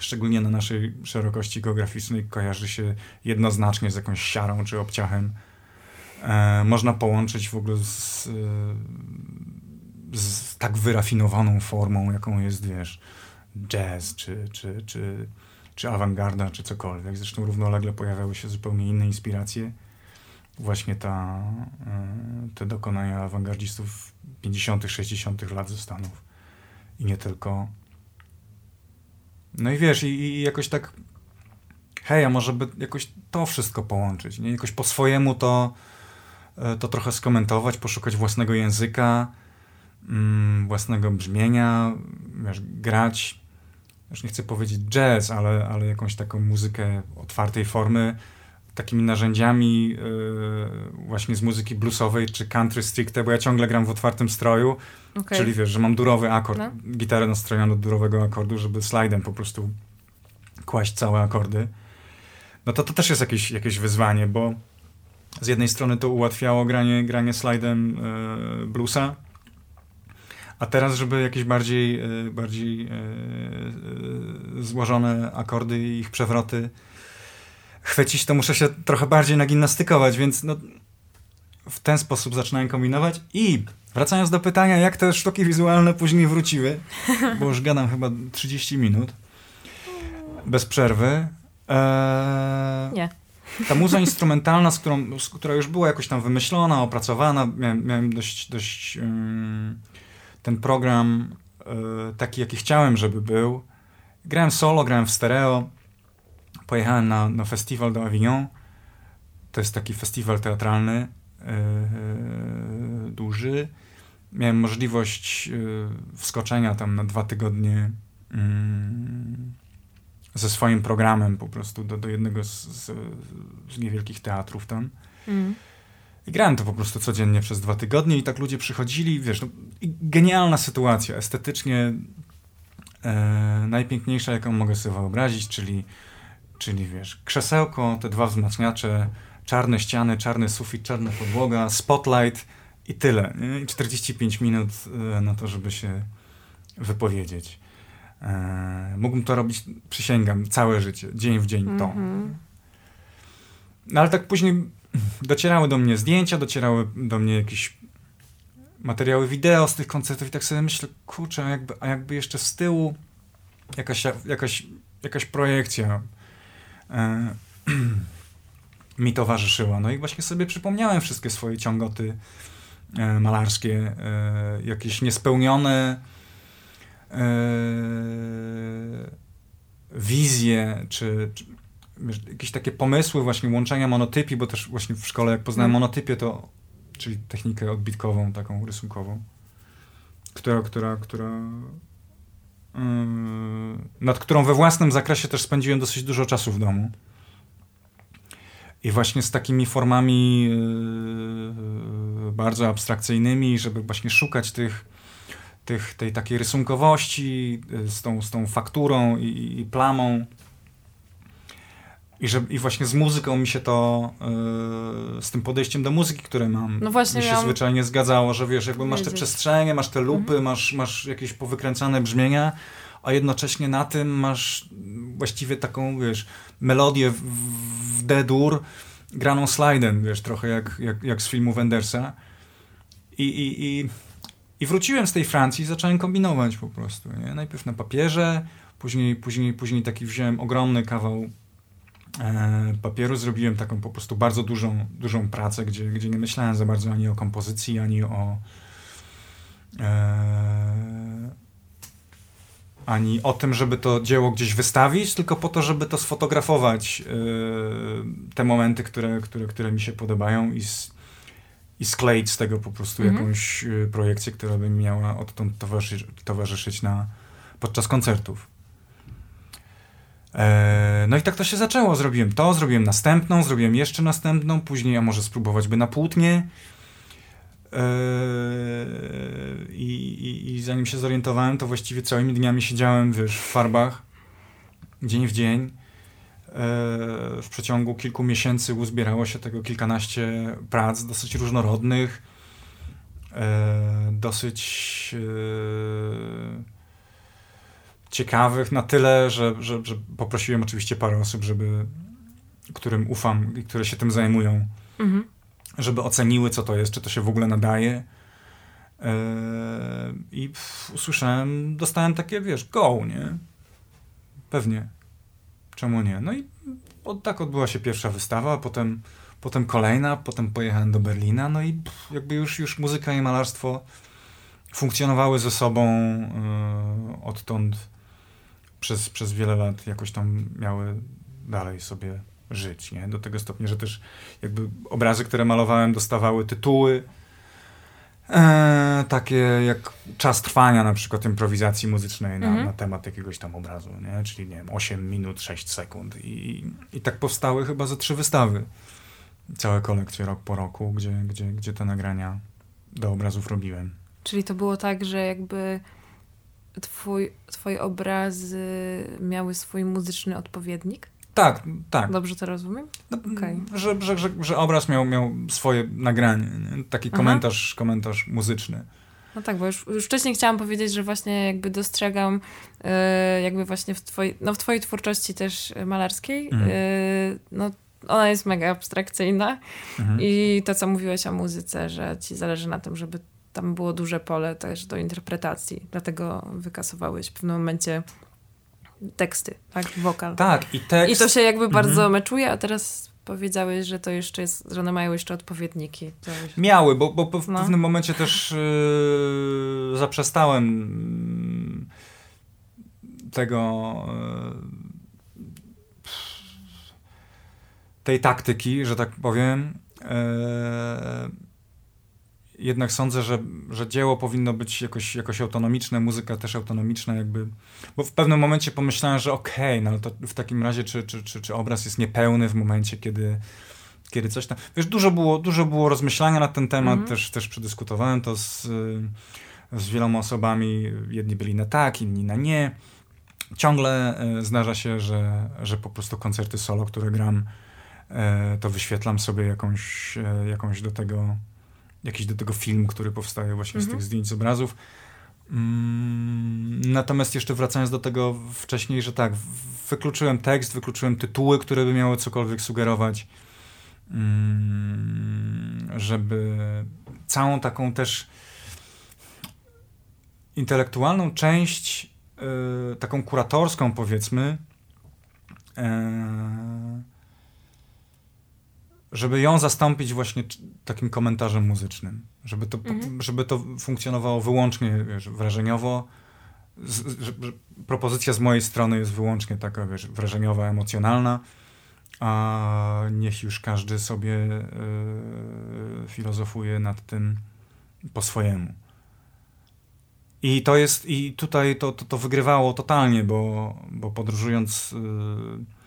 szczególnie na naszej szerokości geograficznej kojarzy się jednoznacznie z jakąś siarą czy obciachem. E, można połączyć w ogóle z, y, z tak wyrafinowaną formą, jaką jest, wiesz, jazz, czy, czy, czy, czy awangarda, czy cokolwiek. Zresztą równolegle pojawiały się zupełnie inne inspiracje. Właśnie ta, e, te dokonania awangardzistów 50., 60. lat ze Stanów. I nie tylko. No i wiesz, i, i jakoś tak hej, a może by jakoś to wszystko połączyć, nie? Jakoś po swojemu to, e, to trochę skomentować, poszukać własnego języka, mm, własnego brzmienia, wiesz, grać już nie chcę powiedzieć jazz, ale, ale jakąś taką muzykę otwartej formy, takimi narzędziami yy, właśnie z muzyki bluesowej czy country stricte, bo ja ciągle gram w otwartym stroju, okay. czyli wiesz, że mam durowy akord, no. gitarę nastrojoną do durowego akordu, żeby slajdem po prostu kłaść całe akordy. No to to też jest jakieś, jakieś wyzwanie, bo z jednej strony to ułatwiało granie, granie slajdem yy, bluesa, a teraz, żeby jakieś bardziej, e, bardziej e, e, złożone akordy i ich przewroty chwycić, to muszę się trochę bardziej nagimnastykować, więc no, w ten sposób zaczynałem kombinować. I wracając do pytania, jak te sztuki wizualne później wróciły, bo już gadam chyba 30 minut bez przerwy. Eee, Nie. Ta muza instrumentalna, z którą, z, która już była jakoś tam wymyślona, opracowana, miałem, miałem dość, dość ten program e, taki, jaki chciałem, żeby był. Grałem solo, grałem w stereo. Pojechałem na, na festiwal do Avignon. To jest taki festiwal teatralny yy, duży. Miałem możliwość wskoczenia tam na dwa tygodnie yy, ze swoim programem po prostu do, do jednego z, z, z niewielkich teatrów tam. Mm. I grałem to po prostu codziennie przez dwa tygodnie i tak ludzie przychodzili, wiesz, no, genialna sytuacja, estetycznie e, najpiękniejsza, jaką mogę sobie wyobrazić, czyli, czyli wiesz, krzesełko, te dwa wzmacniacze, czarne ściany, czarny sufit, czarna podłoga, spotlight i tyle. I 45 minut e, na to, żeby się wypowiedzieć. E, mógłbym to robić, przysięgam, całe życie, dzień w dzień to. Mm -hmm. No ale tak później docierały do mnie zdjęcia, docierały do mnie jakieś materiały wideo z tych koncertów i tak sobie myślę, kurczę, a jakby, a jakby jeszcze z tyłu jakaś, jakaś, jakaś projekcja e, mi towarzyszyła. No i właśnie sobie przypomniałem wszystkie swoje ciągoty e, malarskie, e, jakieś niespełnione e, wizje, czy, czy jakieś takie pomysły właśnie łączenia monotypii, bo też właśnie w szkole jak poznałem hmm. monotypię, to czyli technikę odbitkową, taką rysunkową, która, która, która yy, nad którą we własnym zakresie też spędziłem dosyć dużo czasu w domu. I właśnie z takimi formami yy, bardzo abstrakcyjnymi, żeby właśnie szukać tych, tych, tej takiej rysunkowości z tą, z tą fakturą i, i plamą. I, że, I właśnie z muzyką mi się to, yy, z tym podejściem do muzyki, które mam, no właśnie mi się miałam... zwyczajnie zgadzało, że wiesz, jakby masz te przestrzenie, masz te lupy, mhm. masz, masz jakieś powykręcane brzmienia, a jednocześnie na tym masz właściwie taką, wiesz, melodię w, w D-dur graną slidem, wiesz, trochę jak, jak, jak z filmu Wendersa. I, i, i, I wróciłem z tej Francji i zacząłem kombinować po prostu, nie? Najpierw na papierze, później, później, później taki wziąłem ogromny kawał papieru, zrobiłem taką po prostu bardzo dużą, dużą pracę, gdzie, gdzie nie myślałem za bardzo ani o kompozycji, ani o e, ani o tym, żeby to dzieło gdzieś wystawić, tylko po to, żeby to sfotografować yy, te momenty, które, które, które mi się podobają i, i skleić z tego po prostu mhm. jakąś yy, projekcję, która by miała odtąd towarzyszyć, towarzyszyć na, podczas koncertów. E, no i tak to się zaczęło. Zrobiłem to, zrobiłem następną, zrobiłem jeszcze następną, później a może spróbować by na płótnie. Yy, I, i, I, zanim się zorientowałem, to właściwie całymi dniami siedziałem wiesz, w farbach, dzień w dzień. Yy, w przeciągu kilku miesięcy uzbierało się tego kilkanaście prac, dosyć różnorodnych, dosyć ciekawych na tyle, że, że, że poprosiłem oczywiście parę osób, żeby, którym ufam i które się tym zajmują. Mhm żeby oceniły, co to jest, czy to się w ogóle nadaje. Yy, I usłyszałem, dostałem takie, wiesz, go, nie? Pewnie. Czemu nie? No i od, tak odbyła się pierwsza wystawa, a potem, potem kolejna, potem pojechałem do Berlina, no i jakby już, już muzyka i malarstwo funkcjonowały ze sobą yy, odtąd przez, przez wiele lat jakoś tam miały dalej sobie żyć, nie? Do tego stopnia, że też jakby obrazy, które malowałem, dostawały tytuły e, takie jak czas trwania na przykład improwizacji muzycznej na, -hmm. na, temat jakiegoś tam obrazu, nie? Czyli nie wiem, 8 minut, 6 sekund i, i tak powstały chyba ze trzy wystawy. Całe kolekcje rok po roku, gdzie, gdzie, gdzie te nagrania do obrazów robiłem. Czyli to było tak, że jakby twój, twoje obrazy miały swój muzyczny odpowiednik? Tak, tak. Dobrze to rozumiem? No, okay. że, że, że, że, obraz miał, miał swoje nagranie, nie? taki komentarz, komentarz muzyczny. No tak, bo już, już wcześniej chciałam powiedzieć, że właśnie jakby dostrzegam yy, jakby właśnie w twojej, no w twojej twórczości też malarskiej, mhm. yy, no ona jest mega abstrakcyjna mhm. i to, co mówiłeś o muzyce, że ci zależy na tym, żeby tam było duże pole też do interpretacji, dlatego wykasowałeś w pewnym momencie teksty, tak? Wokal. Tak, i tekst. I to się jakby bardzo mhm. meczuje, a teraz powiedziałeś, że to jeszcze jest, że one mają jeszcze odpowiedniki. Już... Miały, bo, bo w no. pewnym momencie też yy, zaprzestałem tego yy, tej taktyki, że tak powiem. Yy, jednak sądzę, że, że dzieło powinno być jakoś, jakoś autonomiczne, muzyka też autonomiczna, jakby. Bo w pewnym momencie pomyślałem, że okej, okay, no to w takim razie, czy, czy, czy, czy obraz jest niepełny w momencie, kiedy, kiedy coś tam. Wiesz, dużo było, dużo było rozmyślania na ten temat, mm. też, też przedyskutowałem to z, z wieloma osobami. Jedni byli na tak, inni na nie. Ciągle e, zdarza się, że, że po prostu koncerty solo, które gram, e, to wyświetlam sobie jakąś, e, jakąś do tego jakiś do tego film, który powstaje właśnie z tych mhm. zdjęć, z obrazów. Mm, natomiast jeszcze wracając do tego wcześniej, że tak, wykluczyłem tekst, wykluczyłem tytuły, które by miały cokolwiek sugerować, mm, żeby całą taką też intelektualną część, y, taką kuratorską powiedzmy, e, żeby ją zastąpić właśnie takim komentarzem muzycznym. Żeby to, mhm. żeby to funkcjonowało wyłącznie wiesz, wrażeniowo. Z, że, że propozycja z mojej strony jest wyłącznie taka wiesz, wrażeniowa, emocjonalna, a niech już każdy sobie yy, filozofuje nad tym po swojemu. I to jest, i tutaj to, to, to wygrywało totalnie, bo, bo podróżując yy,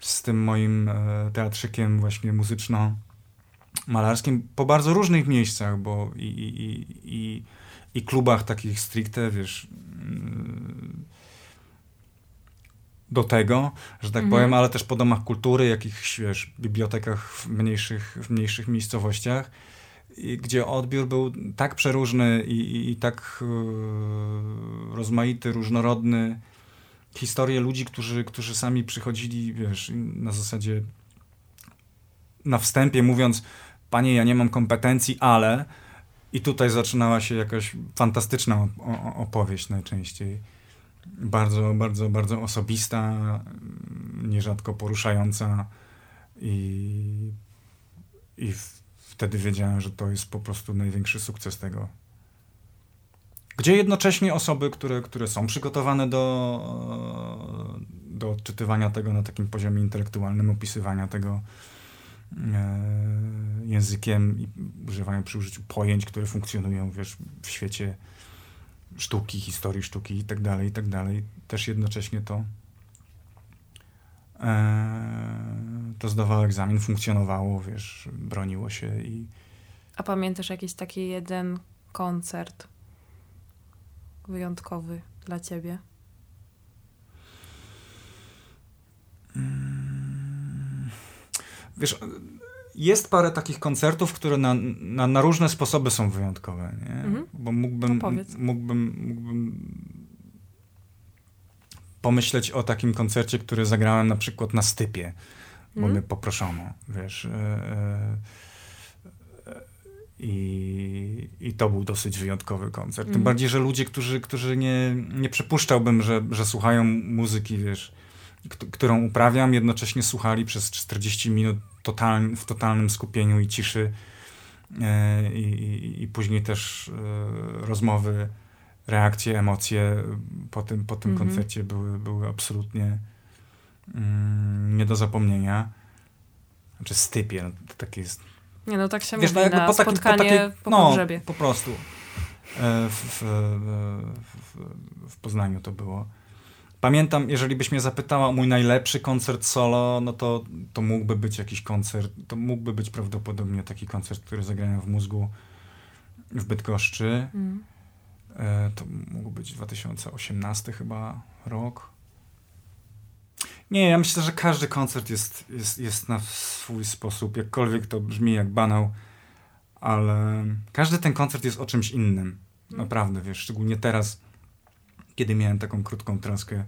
z tym moim e, teatrzykiem właśnie muzyczno malarskim po bardzo różnych miejscach, bo i, i, i, i klubach takich stricte, wiesz, mm, do tego, że tak mhm. powiem, ale też po domach kultury, jakichś, wiesz, bibliotekach w mniejszych, w mniejszych miejscowościach, gdzie odbiór był tak przeróżny i, i, i tak yy, rozmaity, różnorodny. Historie ludzi, którzy, którzy sami przychodzili, wiesz, na zasadzie na wstępie mówiąc, panie, ja nie mam kompetencji, ale i tutaj zaczynała się jakaś fantastyczna opowieść najczęściej. Bardzo, bardzo, bardzo osobista, nierzadko poruszająca i, i wtedy wiedziałem, że to jest po prostu największy sukces tego. Gdzie jednocześnie osoby, które, które są przygotowane do, do odczytywania tego na takim poziomie intelektualnym, opisywania tego, E, językiem i używają przy użyciu pojęć, które funkcjonują wiesz, w świecie sztuki, historii sztuki i tak dalej, i tak dalej. Też jednocześnie to e, to zdawało egzamin, funkcjonowało, wiesz, broniło się i... A pamiętasz jakiś taki jeden koncert wyjątkowy dla ciebie? Wiesz, jest parę takich koncertów, które na, na, na różne sposoby są wyjątkowe, nie? Mhm. Bo mógłbym, no mógłbym, mógłbym pomyśleć o takim koncercie, który zagrałem na przykład na Stypie, bo mhm. mnie poproszono, wiesz. E, e, i, I to był dosyć wyjątkowy koncert. Tym mhm. bardziej, że ludzie, którzy, którzy nie, nie przypuszczałbym, że, że słuchają muzyki, wiesz, którą uprawiam, jednocześnie słuchali przez 40 minut total, w totalnym skupieniu i ciszy e, i, i, później też e, rozmowy, reakcje, emocje po tym, po tym mhm. koncercie były, były absolutnie mm, nie do zapomnienia. Znaczy stypie, no, to takie jest... Nie no, tak się Wiesz, mówi no, na po takim, spotkanie po, takiej, po no, pogrzebie. po prostu. E, w, w, w, w Poznaniu to było. Pamiętam, jeżeli byś mnie zapytała o mój najlepszy koncert solo, no to, to mógłby być jakiś koncert, to mógłby być prawdopodobnie taki koncert, który zagrałem w mózgu w Bydgoszczy. Mm. E, to mógł być 2018 chyba rok. Nie, ja myślę, że każdy koncert jest, jest, jest na swój sposób, jakkolwiek to brzmi jak banał, ale każdy ten koncert jest o czymś innym. Mm. Naprawdę, wiesz, szczególnie teraz kiedy miałem taką krótką traskę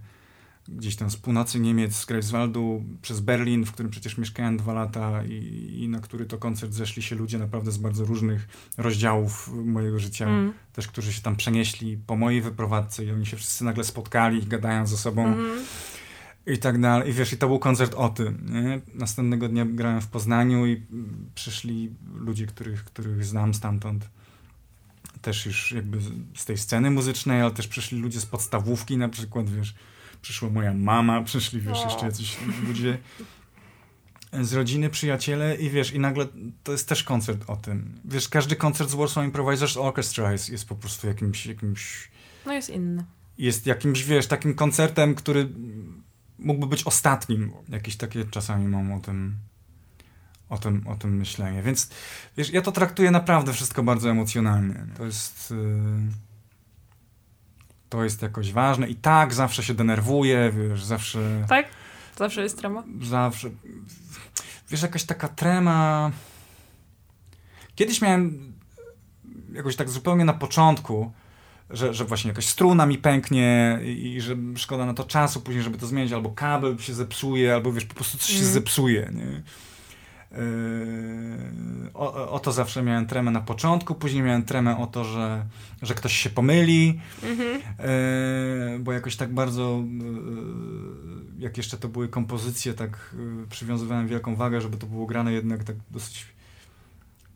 gdzieś tam z północy Niemiec, z Greifswaldu przez Berlin, w którym przecież mieszkałem dwa lata i, i, na który to koncert zeszli się ludzie naprawdę z bardzo różnych rozdziałów mojego życia, mm. też którzy się tam przenieśli po mojej wyprowadzce i oni się wszyscy nagle spotkali, gadają ze sobą mm. I tak dalej. I wiesz, i to był koncert o tym. Nie? Następnego dnia grałem w Poznaniu i przyszli ludzie, których, których znam stamtąd też już jakby z tej sceny muzycznej, ale też przyszli ludzie z podstawówki na przykład, wiesz, przyszła moja mama, przyszli, wiesz, jeszcze jacyś ludzie z rodziny, przyjaciele i wiesz, i nagle to jest też koncert o tym. Wiesz, każdy koncert z Warsaw Improvisers Orchestra jest, jest po prostu jakimś, jakimś... No jest inny. Jest jakimś, wiesz, takim koncertem, który mógłby być ostatnim. Jakieś takie czasami mam o tym o tym, o tym myślenie. Więc wiesz, ja to traktuję naprawdę wszystko bardzo emocjonalnie. To jest. Yy, to jest jakoś ważne i tak zawsze się denerwuję, wiesz, zawsze. Tak? Zawsze jest trema? Zawsze. Wiesz, jakaś taka trema. Kiedyś miałem jakoś tak zupełnie na początku, że, że właśnie jakaś struna mi pęknie i, że szkoda na to czasu później, żeby to zmienić, albo kabel się zepsuje, albo wiesz, po prostu coś mm. się zepsuje, nie? Yy, o, o, to zawsze miałem tremę na początku, później miałem tremę o to, że, że ktoś się pomyli, mhm. yy, bo jakoś tak bardzo, yy, jak jeszcze to były kompozycje, tak przywiązywałem wielką wagę, żeby to było grane jednak tak dosyć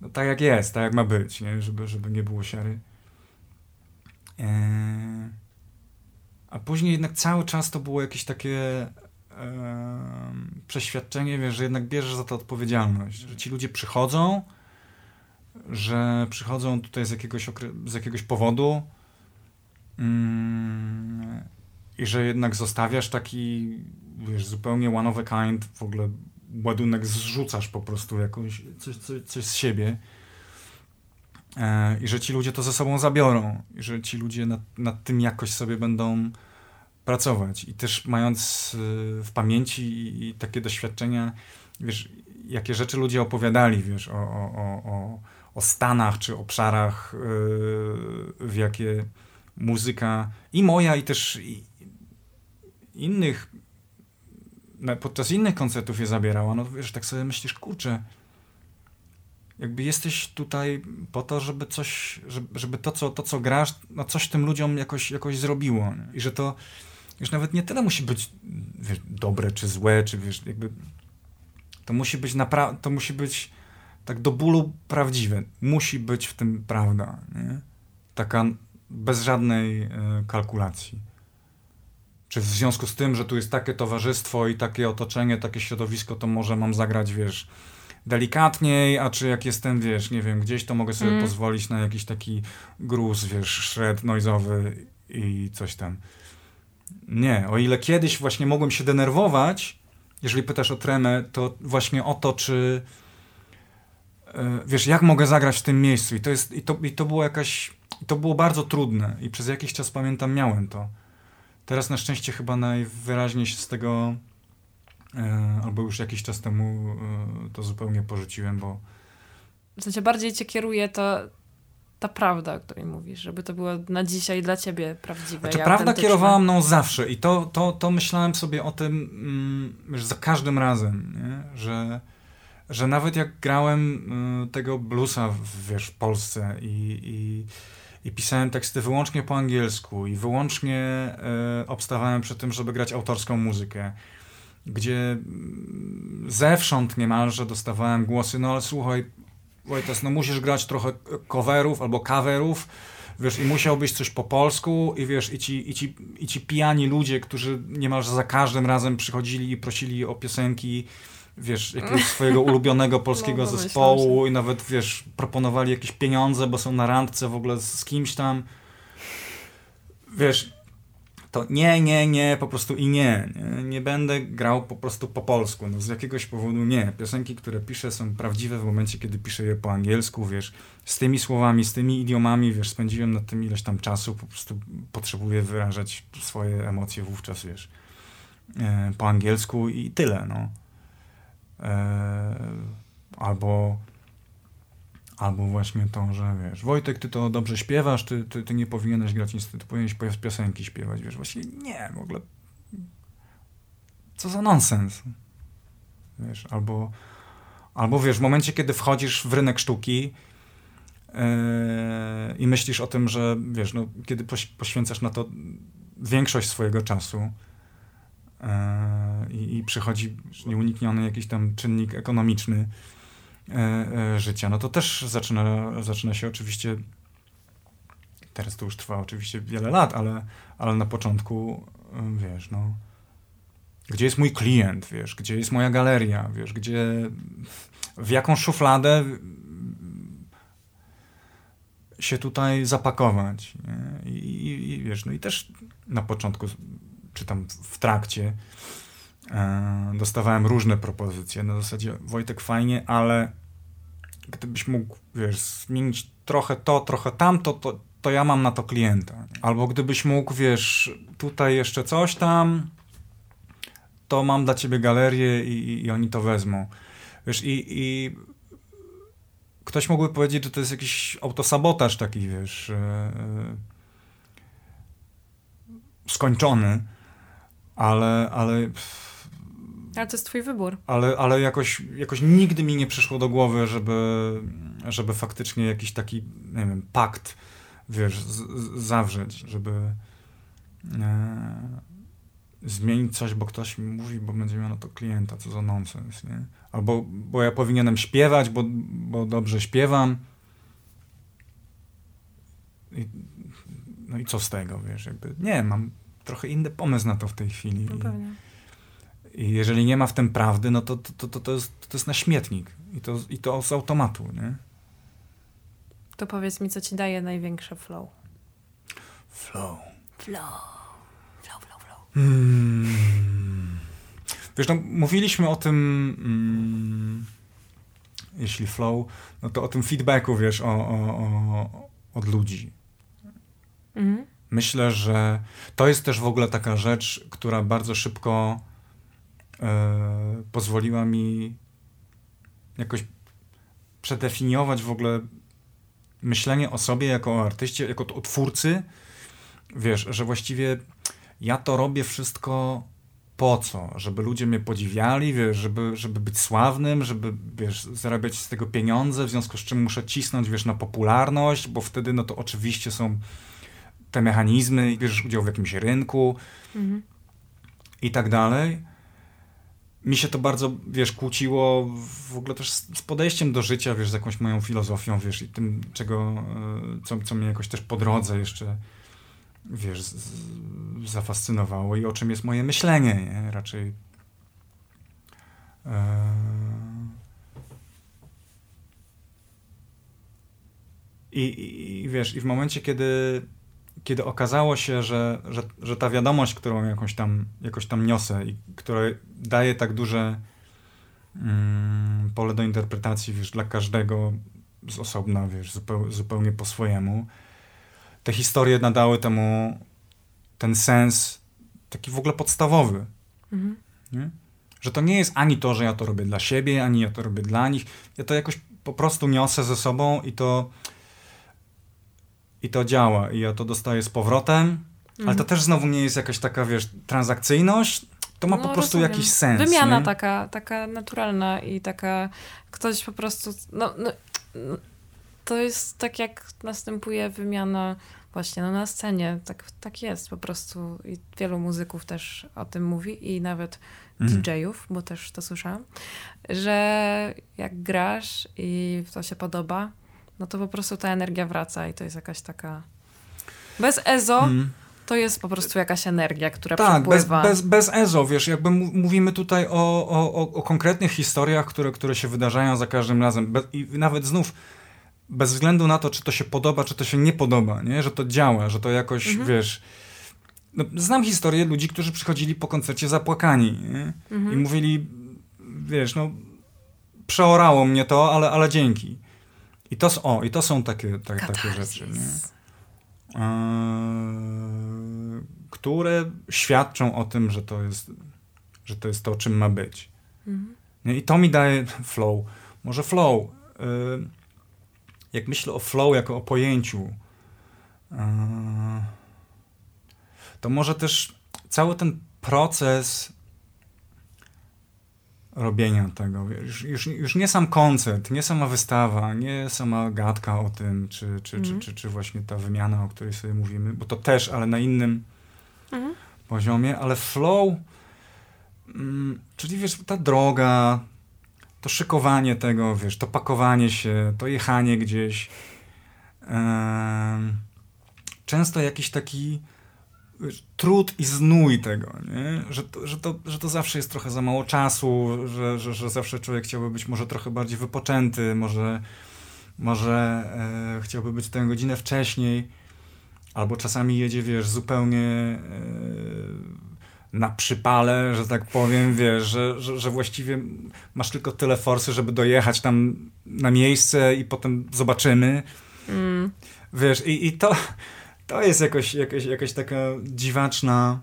no, tak jak jest, tak jak ma być, nie? Żeby, żeby nie było siary. A później jednak cały czas to było jakieś takie przeświadczenie, wiesz, że jednak bierzesz za to odpowiedzialność, że ci ludzie przychodzą, że przychodzą tutaj z jakiegoś, z jakiegoś powodu mm, i że jednak zostawiasz taki, wiesz, zupełnie one of a kind, w ogóle ładunek zrzucasz po prostu jakąś, coś, coś, coś z siebie. e, i że ci ludzie to ze sobą zabiorą i że ci ludzie nad, nad tym jakoś sobie będą pracować. I też mając e, w pamięci i, takie doświadczenia, wiesz, jakie rzeczy ludzie opowiadali, wiesz, o, o, o, o Stanach czy obszarach, yy, w jakie muzyka i moja, i też innych, podczas innych koncertów je zabierała, no wiesz, tak sobie myślisz, kurczę, jakby jesteś tutaj po to, żeby coś, żeby, to, co, to, co grasz, no coś tym ludziom jakoś, jakoś zrobiło. Nie? I że to już nawet nie tyle musi być wiesz, dobre czy złe, czy wiesz, jakby to musi być to musi być tak do bólu prawdziwe. Musi być w tym prawda, nie? Taka bez żadnej y, kalkulacji. Czy w związku z tym, że tu jest takie towarzystwo i takie otoczenie, takie środowisko, to może mam zagrać, wiesz, delikatniej, a czy jak jestem, wiesz, nie wiem, gdzieś, to mogę sobie mm. pozwolić na jakiś taki gruz, wiesz, shred noizowy i coś tam. Nie, o ile kiedyś właśnie mogłem się denerwować, jeżeli pytasz o tremę, to właśnie o to, czy e, wiesz, jak mogę zagrać w tym miejscu. I to, jest, i to, i to było jakaś, to było bardzo trudne i przez jakiś czas pamiętam, miałem to. Teraz na szczęście chyba najwyraźniej się z tego, albo już jakiś czas temu e, to zupełnie porzuciłem, bo... W sensie bardziej cię kieruje to, ta prawda, o której mówisz, żeby to było na dzisiaj dla ciebie prawdziwe. Znaczy, prawda kierowała mną zawsze i to, to, to myślałem sobie o tym mm, że za każdym razem, nie? Że, że nawet jak grałem y, tego bluesa w, wiesz, w Polsce i, i, i pisałem teksty wyłącznie po angielsku i wyłącznie y, obstawałem przy tym, żeby grać autorską muzykę, gdzie mm, zewsząd niemalże dostawałem głosy, no ale słuchaj, Wojtas, no musisz grać trochę coverów albo coverów, wiesz, i musiałbyś coś po polsku i wiesz, i ci, i ci, i ci pijani ludzie, którzy niemalże za każdym razem przychodzili i prosili o piosenki, wiesz, jakiegoś swojego ulubionego polskiego no, zespołu i nawet, wiesz, proponowali jakieś pieniądze, bo są na randce w ogóle z kimś tam. Wiesz, to nie, nie, nie, po prostu i nie, nie. Nie będę grał po prostu po polsku. No, z jakiegoś powodu nie. Piosenki, które piszę są prawdziwe w momencie, kiedy piszę je po angielsku, wiesz, z tymi słowami, z tymi idiomami, wiesz, spędziłem nad tym ileś tam czasu, po prostu potrzebuję wyrażać swoje emocje wówczas, wiesz, e, po angielsku i tyle, no. E, albo Albo właśnie to, że wiesz, Wojtek, ty to dobrze śpiewasz, ty, ty, ty nie powinieneś grać nic, ty powinieneś piosenki śpiewać, wiesz, właśnie nie, w ogóle co za nonsens. Wiesz, albo, albo wiesz, w momencie, kiedy wchodzisz w rynek sztuki yy, i myślisz o tym, że wiesz, no, kiedy poświęcasz na to większość swojego czasu yy, i przychodzi nieunikniony jakiś tam czynnik ekonomiczny, życia, no to też zaczyna, zaczyna się oczywiście, teraz to już trwa oczywiście wiele lat, ale, ale na początku, e, wiesz, no, gdzie jest mój klient, wiesz, gdzie jest moja galeria, wiesz, gdzie, w jaką szufladę się tutaj zapakować. I, i, I, wiesz, no i też na początku, czy tam w trakcie, E, dostawałem różne propozycje. Na zasadzie Wojtek fajnie, ale gdybyś mógł, wiesz, zmienić trochę to, trochę tamto, to, to ja mam na to klienta. Albo gdybyś mógł, wiesz, tutaj jeszcze coś tam, to mam dla ciebie galerię i, i oni to wezmą. Wiesz, i, i ktoś mógłby powiedzieć, że to jest jakiś autosabotaż taki, wiesz, yy, skończony, ale, ale pff, ale to jest twój wybór. Ale, ale jakoś, jakoś nigdy mi nie przyszło do głowy, żeby, żeby faktycznie jakiś taki, nie wiem, pakt, wiesz, z, z, zawrzeć, żeby e, zmienić coś, bo ktoś mi mówi, bo będzie miał na to klienta, co za nonsens, nie? Albo, bo ja powinienem śpiewać, bo, bo dobrze śpiewam. I, no i co z tego, wiesz, jakby, nie, mam trochę inny pomysł na to w tej chwili. No pewnie. I jeżeli nie ma w tym prawdy, no to, to, to, to, jest, to jest na śmietnik. I to, I to z automatu, nie? To powiedz mi, co ci daje największe flow? Flow. Flow. Flow, flow, flow. Hmm. Wiesz, no, mówiliśmy o tym, mm, jeśli flow, no to o tym feedbacku, wiesz, o, o, o od ludzi. Mhm. Myślę, że to jest też w ogóle taka rzecz, która bardzo szybko pozwoliła mi jakoś przedefiniować w ogóle myślenie o sobie jako o artyście, jako o twórcy. Wiesz, że właściwie ja to robię wszystko po co? Żeby ludzie mnie podziwiali, wiesz, żeby, żeby być sławnym, żeby, wiesz, zarabiać z tego pieniądze, w związku z czym muszę cisnąć, wiesz, na popularność, bo wtedy, no to oczywiście są te mechanizmy, bierzesz udział w jakimś rynku mhm. i tak dalej. Mi się to bardzo, wiesz, kłóciło w ogóle też z podejściem do życia, wiesz, z jakąś moją filozofią, wiesz, i tym, czego, e, co, co mnie jakoś też po drodze jeszcze wiesz, z, zafascynowało i o czym jest moje myślenie, nie? Raczej e... I, I, wiesz, i w momencie, kiedy, kiedy okazało się, że, że, że ta wiadomość, którą jakąś tam, jakoś tam niosę i która daje tak duże mm, pole do interpretacji, wiesz, dla każdego z osobna, wiesz, zupeł, zupełnie po swojemu, te historie nadały temu ten sens taki w ogóle podstawowy. Mhm. Że to nie jest ani to, że ja to robię dla siebie, ani ja to robię dla nich. Ja to jakoś po prostu niosę ze sobą i to i to działa. I ja to dostaję z powrotem, mhm. ale to też znowu nie jest jakaś taka, wiesz, transakcyjność, to ma no, po prostu rozumiem. jakiś sens. Wymiana nie? taka, taka naturalna i taka ktoś po prostu, no, no, to jest tak jak następuje wymiana właśnie no na scenie. Tak, tak jest po prostu i wielu muzyków też o tym mówi i nawet mhm. DJ-ów, bo też to słyszałam, że jak grasz i to się podoba, no to po prostu ta energia wraca i to jest jakaś taka... Bez EZO mhm. to jest po prostu jakaś energia, która tak, przepływa. Bez, bez, bez EZO, wiesz, jakby mówimy tutaj o, o, o, konkretnych historiach, które, które się wydarzają za każdym razem. I nawet znów bez względu na to, czy to się podoba, czy to się nie podoba, nie? że to działa, że to jakoś, mhm. wiesz... No, znam historię ludzi, którzy przychodzili po koncercie zapłakani mhm. i mówili, wiesz, no przeorało mnie to, ale, ale dzięki. I to, o, i to są takie, tak, takie rzeczy? Eee, które świadczą o tym, że to jest, że to jest to, czym ma być. Mhm. I to mi daje flow. Może flow. Yy, jak myślę o flow jako o pojęciu, e, to może też cały ten proces robienia tego, już, już, już nie sam koncert, nie sama wystawa, nie sama gadka o tym, czy, czy, czy, mhm. czy, czy, właśnie ta wymiana, o której sobie mówimy, bo to też, ale na innym mhm. poziomie, ale flow, mm, czyli wiesz, ta droga, to szykowanie tego, wiesz, to pakowanie się, to jechanie gdzieś. często jakiś taki trud i znój tego, nie? Że, to, że, to, że to zawsze jest trochę za mało czasu, że, że, że zawsze człowiek chciałby być może trochę bardziej wypoczęty, może, może e, chciałby być tę godzinę wcześniej, albo czasami jedzie, wiesz, zupełnie e, na przypale, że tak powiem, wiesz, że, że, że, właściwie masz tylko tyle forsy, żeby dojechać tam na miejsce i potem zobaczymy. Mm. Wiesz, i, i to, to jest jakoś, jakoś, jakaś taka dziwaczna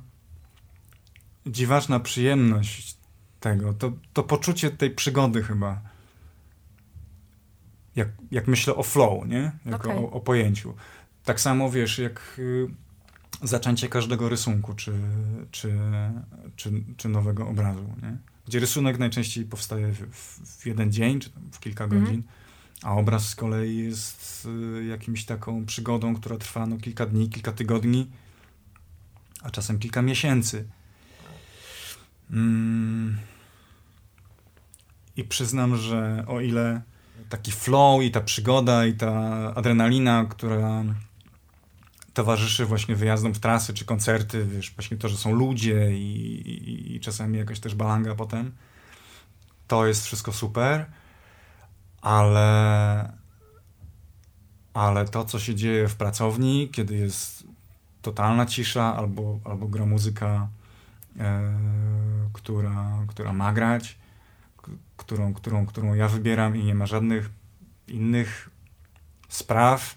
dziwaczna przyjemność tego, to, to poczucie tej przygody chyba. Jak, jak myślę o flow, nie? Jako okay. o, o pojęciu. Tak samo, wiesz, jak y, zaczęcie każdego rysunku, czy, czy, czy, czy nowego obrazu, nie? Gdzie rysunek najczęściej powstaje w, w jeden dzień, czy w kilka mhm. godzin, a obraz z kolei jest y, jakimś taką przygodą, która trwa no, kilka dni, kilka tygodni, a czasem kilka miesięcy. Mm. I przyznam, że o ile taki flow i ta przygoda i ta adrenalina, która towarzyszy właśnie wyjazdom w trasy czy koncerty, wiesz, właśnie to, że są ludzie i, i, i czasami jakaś też balanga potem. To jest wszystko super, ale ale to, co się dzieje w pracowni, kiedy jest totalna cisza albo, albo gra muzyka, e, która, która ma grać, którą, którą, którą ja wybieram i nie ma żadnych innych spraw.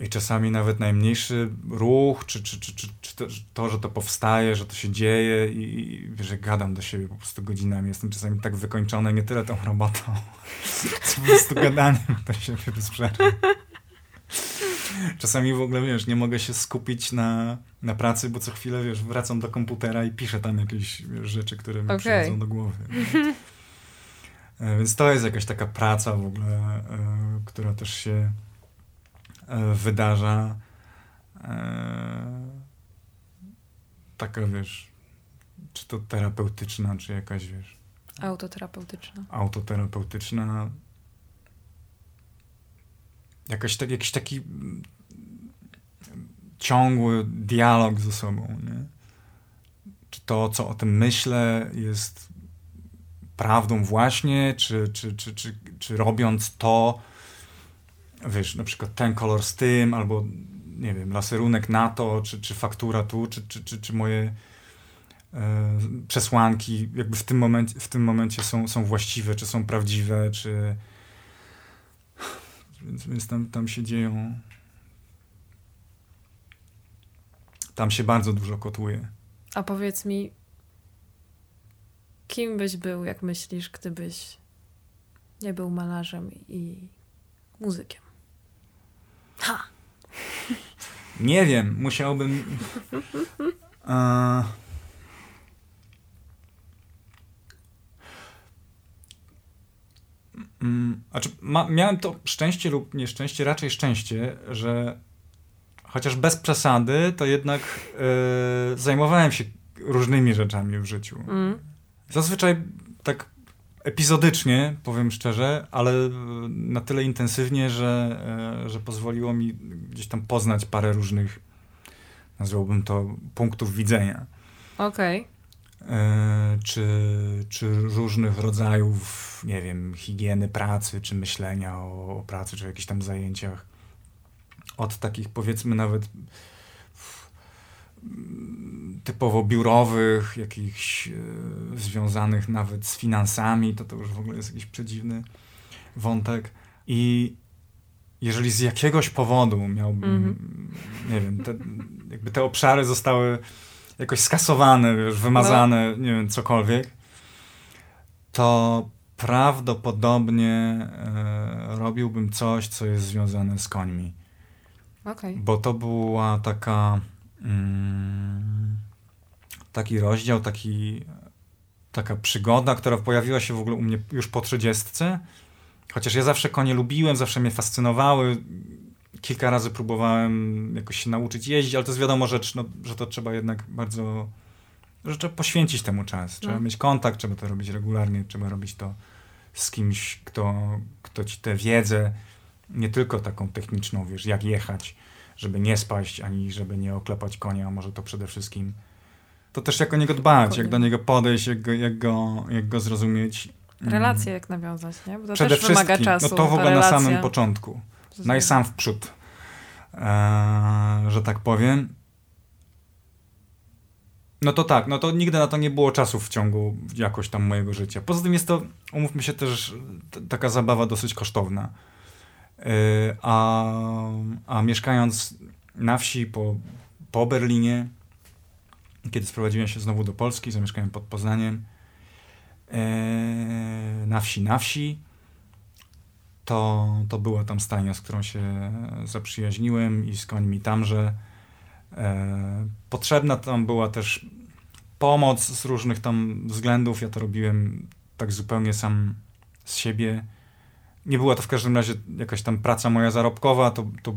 I czasami nawet najmniejszy ruch, czy, czy, czy, czy, to, że to powstaje, że to się dzieje i, i że gadam do siebie po prostu godzinami. Jestem czasami tak wykończony nie tyle tą robotą, co po prostu gadaniem do siebie bez przerwy. Czasami w ogóle, wiesz, nie mogę się skupić na, na pracy, bo co chwilę, wiesz, wracam do komputera i piszę tam jakieś wiesz, rzeczy, które mi okay. przychodzą do głowy. E, więc to jest jakaś taka praca w ogóle, e, która też się wydarza. Taka, wiesz, czy to terapeutyczna, czy jakaś, wiesz... Autoterapeutyczna. Autoterapeutyczna. Jakaś, tak, jakiś taki ciągły dialog ze sobą, nie? Czy to, co o tym myślę, jest prawdą właśnie, czy, czy, czy, czy, czy robiąc to, wiesz, na przykład ten kolor z tym, albo nie wiem, laserunek na to, czy, czy faktura tu, czy, czy, czy, czy moje e, przesłanki jakby w tym momencie, w tym momencie są, są właściwe, czy są prawdziwe, czy więc, więc tam, tam się dzieją tam się bardzo dużo kotuje. A powiedz mi, kim byś był, jak myślisz, gdybyś nie był malarzem i muzykiem? Ha! Nie wiem, musiałbym. Uh... Znaczy, ma, miałem to szczęście lub nieszczęście, raczej szczęście, że chociaż bez przesady, to jednak yy, zajmowałem się różnymi rzeczami w życiu. Mm. Zazwyczaj tak epizodycznie, powiem szczerze, ale na tyle intensywnie, że, yy, że pozwoliło mi gdzieś tam poznać parę różnych, nazwałbym to, punktów widzenia. Okej. Okay. Czy, czy różnych rodzajów, nie wiem, higieny pracy, czy myślenia o, o pracy, czy o jakichś tam zajęciach od takich powiedzmy nawet typowo biurowych, jakichś e, związanych nawet z finansami, to to już w ogóle jest jakiś przedziwny wątek. I jeżeli z jakiegoś powodu miałbym, mm -hmm. nie wiem, te, jakby te obszary zostały jakoś skasowane, wiesz, wymazane, no. nie wiem, cokolwiek, to prawdopodobnie e, robiłbym coś, co jest związane z końmi. Okay. Bo to była taka mm, taki rozdział, taki, taka przygoda, która pojawiła się w ogóle u mnie już po trzydziestce. Chociaż ja zawsze konie lubiłem, zawsze mnie fascynowały. Kilka razy próbowałem jakoś się nauczyć jeździć, ale to jest wiadomo rzecz, no, że to trzeba jednak bardzo, że trzeba poświęcić temu czas. Trzeba no. mieć kontakt, trzeba to robić regularnie, trzeba robić to z kimś, kto, kto ci tę wiedzę nie tylko taką techniczną, wiesz, jak jechać, żeby nie spaść, ani żeby nie oklepać konia, może to przede wszystkim to też jak o niego dbać, jak do niego podejść, jak go, jak go, jak go zrozumieć. Mm. Relacje jak nawiązać, nie? Bo to Przede też wymaga czasu. No to w ogóle na samym początku. No i sam w przód, eee, że tak powiem. No to tak, no to nigdy na to nie było czasu w ciągu jakoś tam mojego życia. Poza tym jest to, umówmy się też, taka zabawa dosyć kosztowna. A, a mieszkając na wsi po, po Berlinie, kiedy sprowadziłem się znowu do Polski, zamieszkałem pod Poznaniem, y, na wsi, na wsi, to, to była tam stajnia, z którą się zaprzyjaźniłem i z końmi tamże. Y, potrzebna tam była też pomoc z różnych tam względów. Ja to robiłem tak zupełnie sam z siebie nie była to w każdym razie jakaś tam praca moja zarobkowa, to, to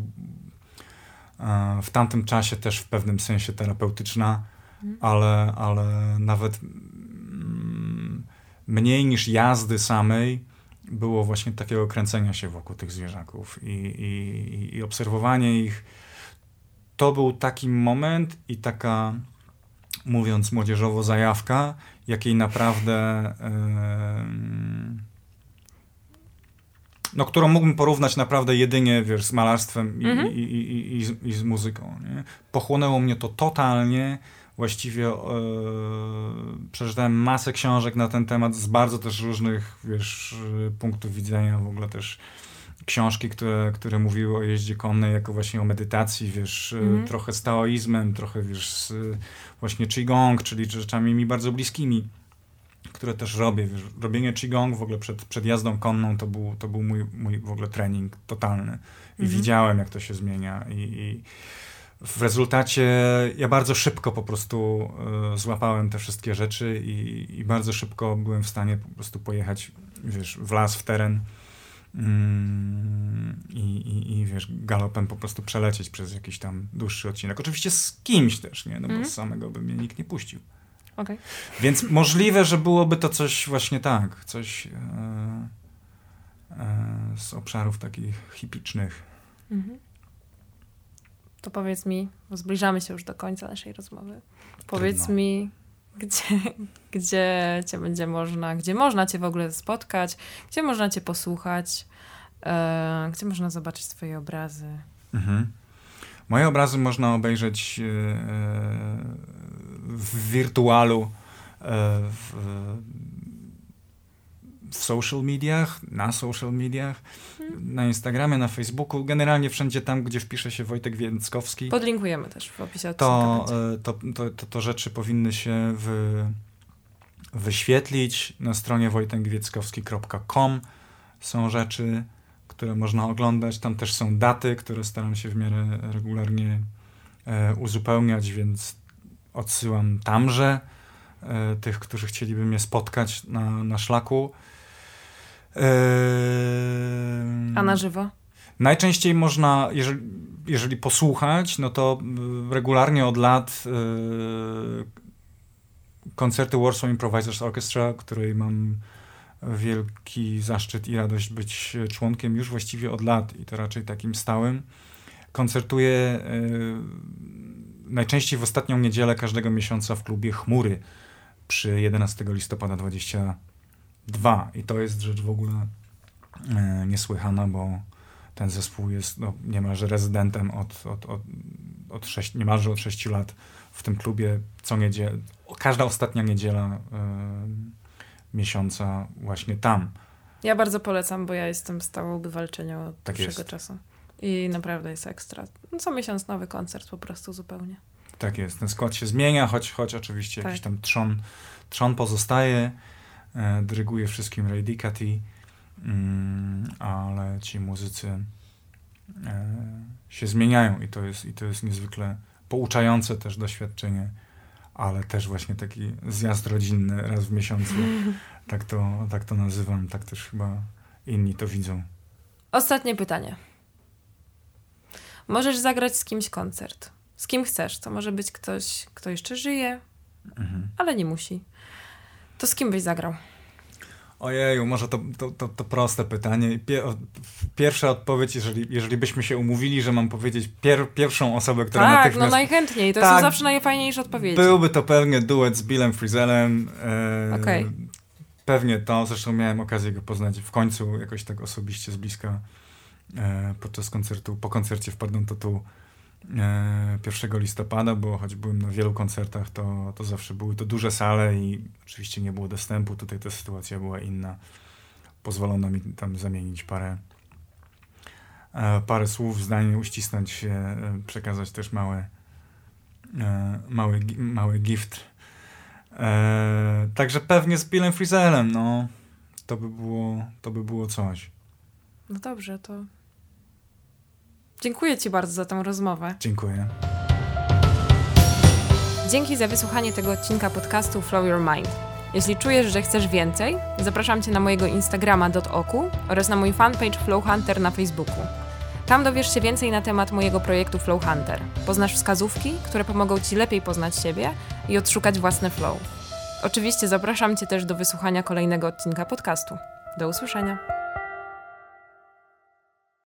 e, w tamtym czasie też w pewnym sensie terapeutyczna, mhm. ale, ale nawet mm, mniej niż jazdy samej było właśnie takiego kręcenia się wokół tych zwierzaków i, i, i obserwowanie ich. To był taki moment i taka, mówiąc młodzieżowo, zajawka, jakiej naprawdę yy, no, którą mógłbym porównać naprawdę jedynie, wiesz, z malarstwem i, -hmm. i, i, i, z, i, z, muzyką. Nie? Pochłonęło mnie to totalnie, właściwie e, przeczytałem masę książek na ten temat z bardzo też różnych, wiesz, punktów widzenia, w ogóle też książki, które, które mówiły o jeździe konnej jako właśnie o medytacji, wiesz, mm. trochę z taoizmem, trochę, wiesz, z właśnie qigong, czyli rzeczami mi bardzo bliskimi, które też robię. Wiesz, robienie qigong w ogóle przed, przed jazdą konną to był, to był mój, mój w ogóle trening totalny. I mm. widziałem, jak to się zmienia i, i w rezultacie ja bardzo szybko po prostu y, złapałem te wszystkie rzeczy i, i, bardzo szybko byłem w stanie po prostu pojechać wiesz, w las, w teren mm, i, i, i, wiesz, galopem po prostu przelecieć przez jakiś tam dłuższy odcinek. Oczywiście z kimś też, nie? No bo mm. samego by mnie nikt nie puścił. Okay. Więc możliwe, że byłoby to coś właśnie tak, coś e, e, z obszarów takich hipicznych. Mhm to powiedz mi, zbliżamy się już do końca naszej rozmowy. Powiedz Trudno. mi, gdzie, gdzie cię będzie można, gdzie można cię w ogóle spotkać, gdzie można cię posłuchać, e, gdzie można zobaczyć twoje obrazy. Mhm. Moje obrazy można obejrzeć e, w wirtualu, e, w, w social mediach, na social mediach, hmm. na Instagramie, na Facebooku, generalnie wszędzie tam, gdzie wpisze się Wojtek Więckowski. Podlinkujemy też w opisie to, e, to, to, to, to rzeczy powinny się wyświetlić. Na stronie wojtekwieckowski.com są rzeczy, które można oglądać. Tam też są daty, które staram się w miarę regularnie e, uzupełniać, więc odsyłam tamże e, tych, którzy chcieliby mnie spotkać na, na szlaku. A na żywo? Najczęściej można, jeżeli, jeżeli posłuchać, no to regularnie od lat yy, koncerty Warsaw Improvisers Orchestra, której mam wielki zaszczyt i radość być członkiem już właściwie od lat i to raczej takim stałym. Koncertuję yy, najczęściej w ostatnią niedzielę każdego miesiąca w klubie Chmury przy 11 listopada 20 dwa. I to jest rzecz w ogóle e, niesłychana, bo ten zespół jest no, niemalże rezydentem od, od, od, od sześć, niemalże od sześciu lat w tym klubie co niedzielę, każda ostatnia niedziela e, miesiąca właśnie tam. Ja bardzo polecam, bo ja jestem stałą bywalczynią od tak dłuższego jest. czasu. I naprawdę jest ekstra. No, co miesiąc nowy koncert po prostu zupełnie. Tak jest. Ten skład się zmienia, choć, choć oczywiście tak. jakiś tam trzon, trzon pozostaje. E, dyryguje wszystkim Ray Dicati, mm, ale ci muzycy e, się zmieniają i to jest, i to jest niezwykle pouczające też doświadczenie, ale też właśnie taki zjazd rodzinny raz w miesiącu. Tak to, tak to nazywam, tak też chyba inni to widzą. Ostatnie pytanie. Możesz zagrać z kimś koncert. Z kim chcesz. To może być ktoś, kto jeszcze żyje, mhm. ale nie musi. To z kim byś zagrał? Ojeju, może to, to, to, to proste pytanie. pierwsza odpowiedź, jeżeli, jeżeli byśmy się umówili, że mam powiedzieć pier, pierwszą osobę, która tak, natychmiast... no najchętniej. To tak, są zawsze najfajniejsze odpowiedzi. Byłby to pewnie duet z Billem Frizelem. E, okay. Pewnie to. Zresztą miałem okazję go poznać w końcu jakoś tak osobiście z bliska podczas koncertu. Po koncercie wpadłem to tu 1 e, listopada, bo choć byłem na wielu koncertach, to, to zawsze były to duże sale i oczywiście nie było dostępu. Tutaj ta sytuacja była inna. Pozwolono mi tam zamienić parę, e, parę słów, zdań, uścisnąć się, e, przekazać też małe, mały, mały gift. Także pewnie z Billem Frizelem, no. To by było, to by było coś. No dobrze, to Dziękuję Ci bardzo za tę rozmowę. Dziękuję. Dzięki za wysłuchanie tego odcinka podcastu Flow Your Mind. Jeśli czujesz, że chcesz więcej, zapraszam Cię na mojego Instagrama .oku oraz na mój fanpage Flow Hunter na Facebooku. Tam dowiesz się więcej na temat mojego projektu Flow Hunter. Poznasz wskazówki, które pomogą Ci lepiej poznać siebie i odszukać własny flow. Oczywiście zapraszam Cię też do wysłuchania kolejnego odcinka podcastu. Do usłyszenia.